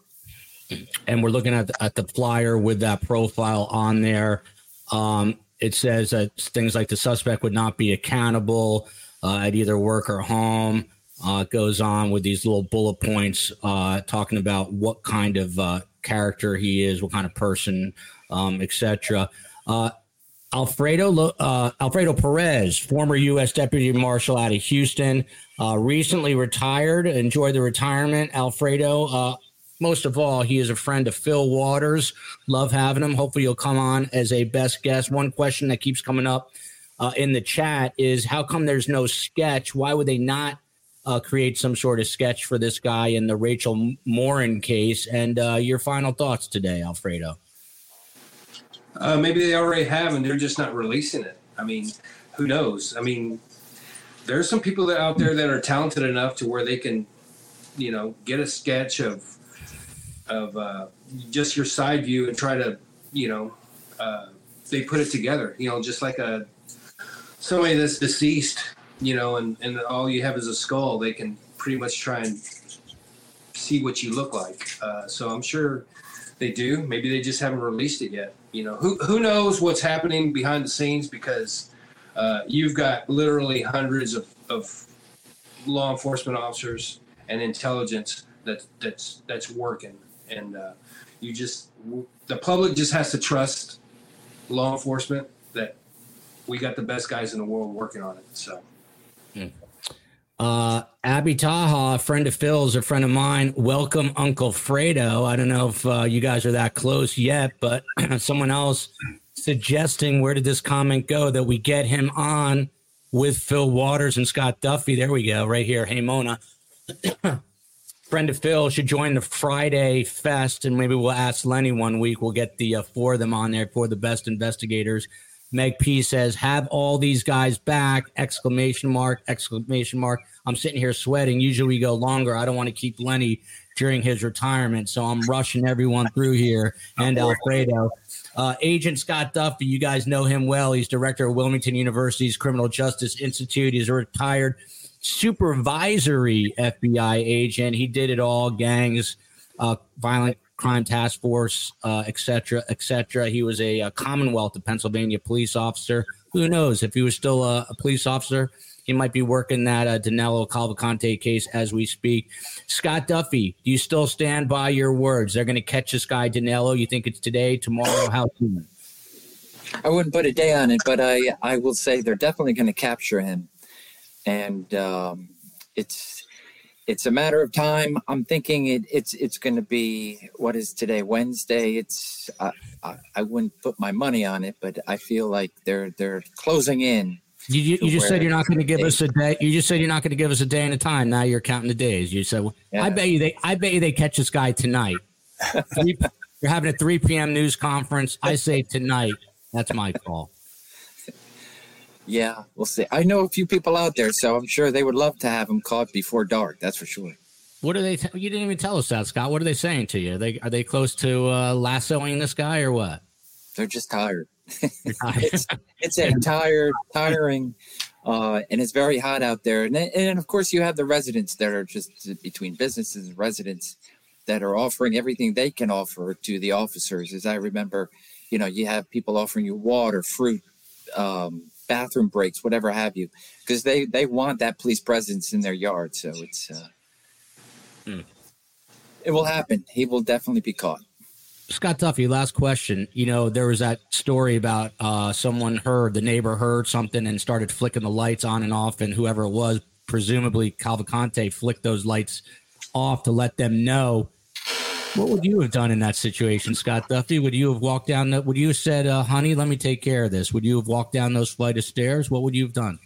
And we're looking at the, at the flyer with that profile on there. Um, it says that things like the suspect would not be accountable uh, at either work or home. Uh, goes on with these little bullet points uh, talking about what kind of uh, character he is, what kind of person, um, etc. Uh, Alfredo uh, Alfredo Perez, former U.S. Deputy Marshal out of Houston, recently retired. Enjoy the retirement. Alfredo most of all, he is a friend of Phil Waters. Love having him. Hopefully, you'll come on as a best guest. One question that keeps coming up uh, in the chat is how come there's no sketch? Why would they not uh, create some sort of sketch for this guy in the Rachel Morin case? And uh, your final thoughts today, Alfredo? Uh, maybe they already have, and they're just not releasing it. I mean, who knows? I mean, there's some people out there that are talented enough to where they can, you know, get a sketch of of uh, just your side view and try to, you know, uh, they put it together. You know, just like a somebody that's deceased, you know, and and all you have is a skull. They can pretty much try and see what you look like. Uh, so I'm sure they do. Maybe they just haven't released it yet. You know, who who knows what's happening behind the scenes because uh, you've got literally hundreds of, of law enforcement officers and intelligence that that's that's working and uh, you just the public just has to trust law enforcement that we got the best guys in the world working on it. So. Hmm. Uh, Abby Taha, a friend of Phil's, a friend of mine. Welcome, Uncle Fredo. I don't know if uh, you guys are that close yet, but someone else suggesting where did this comment go that we get him on with Phil Waters and Scott Duffey. There we go, right here. Hey, Mona. friend of Phil should join the Friday Fest, and maybe we'll ask Lenny one week. We'll get the uh, four of them on there for the best investigators. Meg P says, "Have all these guys back!" Exclamation mark! Exclamation mark! I'm sitting here sweating. Usually we go longer. I don't want to keep Lenny during his retirement. So I'm rushing everyone through here and Alfredo. Uh, Agent Scott Duffey, you guys know him well. He's director of Wilmington University's Criminal Justice Institute. He's a retired supervisory FBI agent. He did it all gangs, uh, violent crime task force, uh, etc. et. He was a, a, Commonwealth of Pennsylvania police officer. Who knows if he was still a, a police officer? He might be working that uh, Danilo Cavalcante case as we speak. Scott Duffey, do you still stand by your words? They're going to catch this guy, Danilo. You think it's today, tomorrow? How soon? I wouldn't put a day on it, but I, I will say they're definitely going to capture him. And um, it's it's a matter of time. I'm thinking it, it's it's going to be what is today Wednesday. It's I, I, I, wouldn't put my money on it, but I feel like they're they're closing in. You, you, you just said you're not going to give us a day. You just said you're not going to give us a day and a time. Now you're counting the days. You said, well, yeah. "I bet you they. I bet you they catch this guy tonight." you're having a 3 p.m. news conference. I say tonight. That's my call. Yeah, we'll see. I know a few people out there, so I'm sure they would love to have him caught before dark. That's for sure. What are they? T- you didn't even tell us that, Scott. What are they saying to you? Are they are they close to uh, lassoing this guy or what? They're just tired. it's it's a tired, tiring, uh, and it's very hot out there. And and of course, you have the residents that are just between businesses and residents that are offering everything they can offer to the officers. As I remember, you know, you have people offering you water, fruit. Um, bathroom breaks, whatever have you, because they they want that police presence in their yard. So it's uh, mm. it will happen. He will definitely be caught. Scott Duffey, last question. You know, there was that story about uh, someone heard, the neighbor heard something and started flicking the lights on and off, and whoever it was, presumably Cavalcante, flicked those lights off to let them know what would you have done in that situation, Scott Duffey? Would you have walked down that? Would you have said, uh, "Honey, let me take care of this"? Would you have walked down those flight of stairs? What would you have done?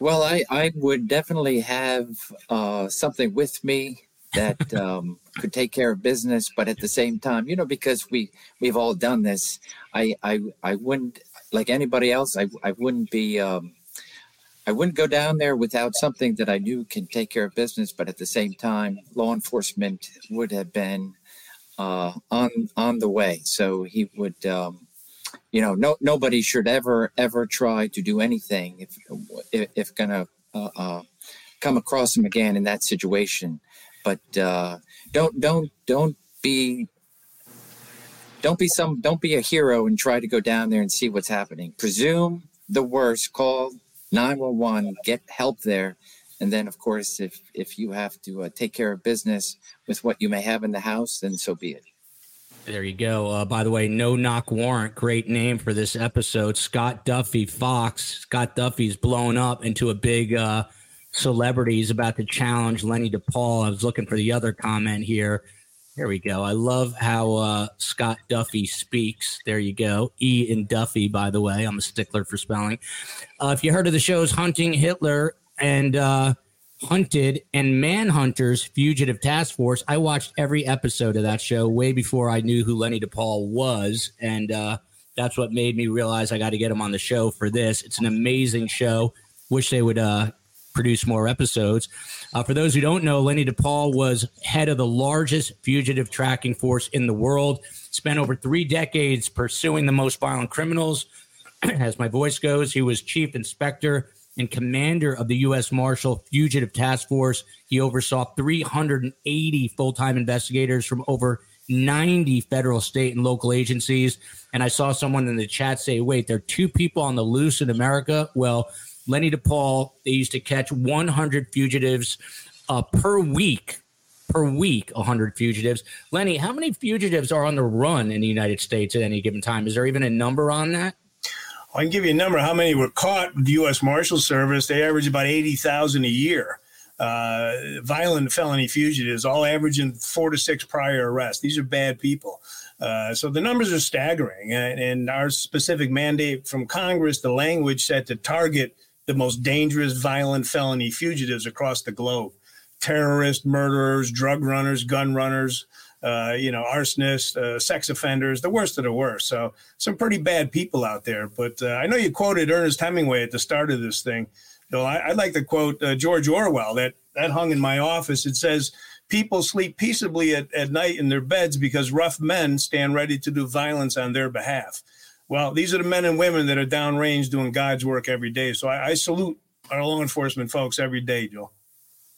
Well, I I would definitely have uh, something with me that um, could take care of business, but at the same time, you know, because we we've all done this, I I I wouldn't like anybody else. I I wouldn't be. Um, I wouldn't go down there without something that I knew can take care of business, but at the same time, law enforcement would have been uh, on on the way. So he would, um, you know, no nobody should ever ever try to do anything if if, if gonna uh, uh, come across him again in that situation. But uh, don't don't don't be don't be some don't be a hero and try to go down there and see what's happening. Presume the worst. Call 911, get help there. And then, of course, if, if you have to uh, take care of business with what you may have in the house, then so be it. There you go. Uh, by the way, no knock warrant. Great name for this episode. Scott Duffey, Fox. Scott Duffey's blown up into a big uh, celebrity. He's about to challenge Lenny DePaul. I was looking for the other comment here. There we go. I love how uh, Scott Duffey speaks. There you go. E in Duffey, by the way. I'm a stickler for spelling. Uh, if you heard of the shows Hunting Hitler and uh, Hunted and Manhunters Fugitive Task Force, I watched every episode of that show way before I knew who Lenny DePaul was. And uh, that's what made me realize I got to get him on the show for this. It's an amazing show. Wish they would uh, produce more episodes. Uh, for those who don't know, Lenny DePaul was head of the largest fugitive tracking force in the world, spent over three decades pursuing the most violent criminals. As my voice goes, he was chief inspector and commander of the U.S. Marshal Fugitive Task Force. He oversaw 380 full time investigators from over 90 federal, state, and local agencies. And I saw someone in the chat say, wait, there are two people on the loose in America. Well, Lenny DePaul, they used to catch 100 fugitives uh, per week. Per week, 100 fugitives. Lenny, how many fugitives are on the run in the United States at any given time? Is there even a number on that? I can give you a number. How many were caught with the U.S. Marshal Service? They average about 80,000 a year. Uh, violent felony fugitives, all averaging four to six prior arrests. These are bad people. Uh, so the numbers are staggering. And, and, our specific mandate from Congress, the language set to target the most dangerous, violent felony fugitives across the globe terrorists, murderers, drug runners, gun runners, uh, you know, arsonists, uh, sex offenders, the worst of the worst. So, some pretty bad people out there. But uh, I know you quoted Ernest Hemingway at the start of this thing. Bill, I, would like to quote uh, George Orwell that, that hung in my office. It says, people sleep peaceably at, at night in their beds because rough men stand ready to do violence on their behalf. Well, these are the men and women that are downrange doing God's work every day. So I, I salute our law enforcement folks every day, Joe.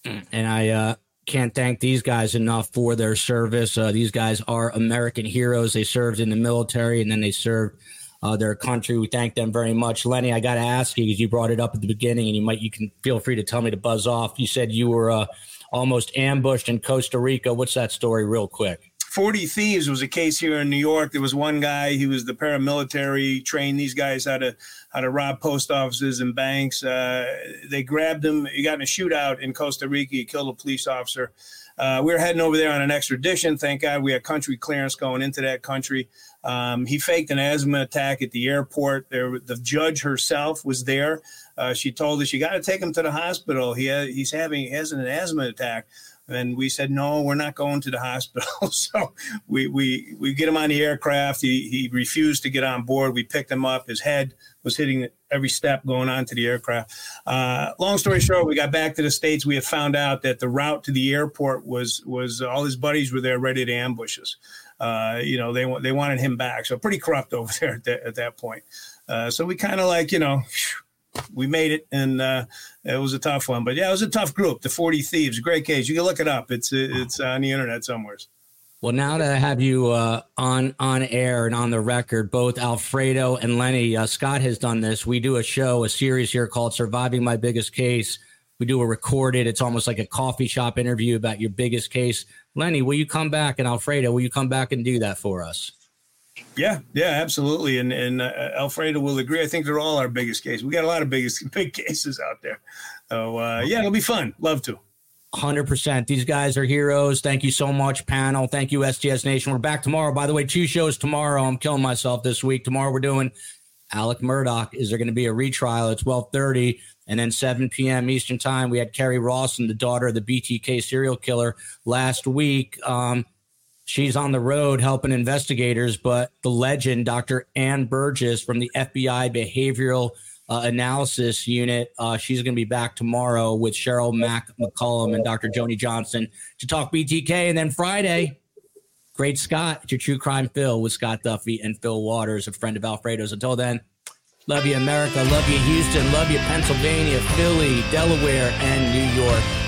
And I uh, can't thank these guys enough for their service. Uh, these guys are American heroes. They served in the military and then they served uh, their country. We thank them very much. Lenny, I got to ask you because you brought it up at the beginning, and you might you can feel free to tell me to buzz off. You said you were uh, almost ambushed in Costa Rica. What's that story, real quick? 40 Thieves was a case here in New York. There was one guy, he was the paramilitary, trained these guys how to how to rob post offices and banks. Uh, they grabbed him. He got in a shootout in Costa Rica. He killed a police officer. Uh, we were heading over there on an extradition. Thank God we had country clearance going into that country. Um, he faked an asthma attack at the airport. There, the judge herself was there. Uh, she told us you got to take him to the hospital. He he's having he has an asthma attack. And we said, no, we're not going to the hospital. so we, we, we get him on the aircraft. He, he refused to get on board. We picked him up. His head was hitting every step going on to the aircraft. Uh, long story short, we got back to the States. We had found out that the route to the airport was, was all his buddies were there ready to ambush us. Uh, you know, they, they wanted him back. So pretty corrupt over there at that, at that point. Uh, so we kind of like, you know, we made it, and uh, it was a tough one. But yeah, it was a tough group. The Forty Thieves, great case. You can look it up. It's it's on the internet somewhere. Well, now to have you uh, on on air and on the record, both Alfredo and Lenny, uh, Scott has done this. We do a show, a series here called "Surviving My Biggest Case." We do a recorded. It's almost like a coffee shop interview about your biggest case. Lenny, will you come back, and Alfredo, will you come back and do that for us? Yeah, yeah, absolutely. And and uh, Alfredo will agree. I think they're all our biggest case. We got a lot of biggest big cases out there. So uh, yeah, it'll be fun. Love to. 100%. These guys are heroes. Thank you so much, panel. Thank you, STS Nation. We're back tomorrow. By the way, two shows tomorrow. I'm killing myself this week. Tomorrow we're doing Alec Murdaugh. Is there going to be a retrial at 1230? And then 7 p.m. Eastern Time, we had Kerri Rawson, the daughter of the BTK serial killer, last week. Um, she's on the road helping investigators, but the legend, Dr. Ann Burgess from the FBI Behavioral uh, Analysis Unit, uh, she's going to be back tomorrow with Cheryl Mack McCollum and Dr. Joni Johnson to talk BTK. And then Friday, Great Scott, it's your true crime Phil with Scott Duffey and Phil Waters, a friend of Alfredo's. Until then, love you, America. Love you, Houston. Love you, Pennsylvania, Philly, Delaware, and New York.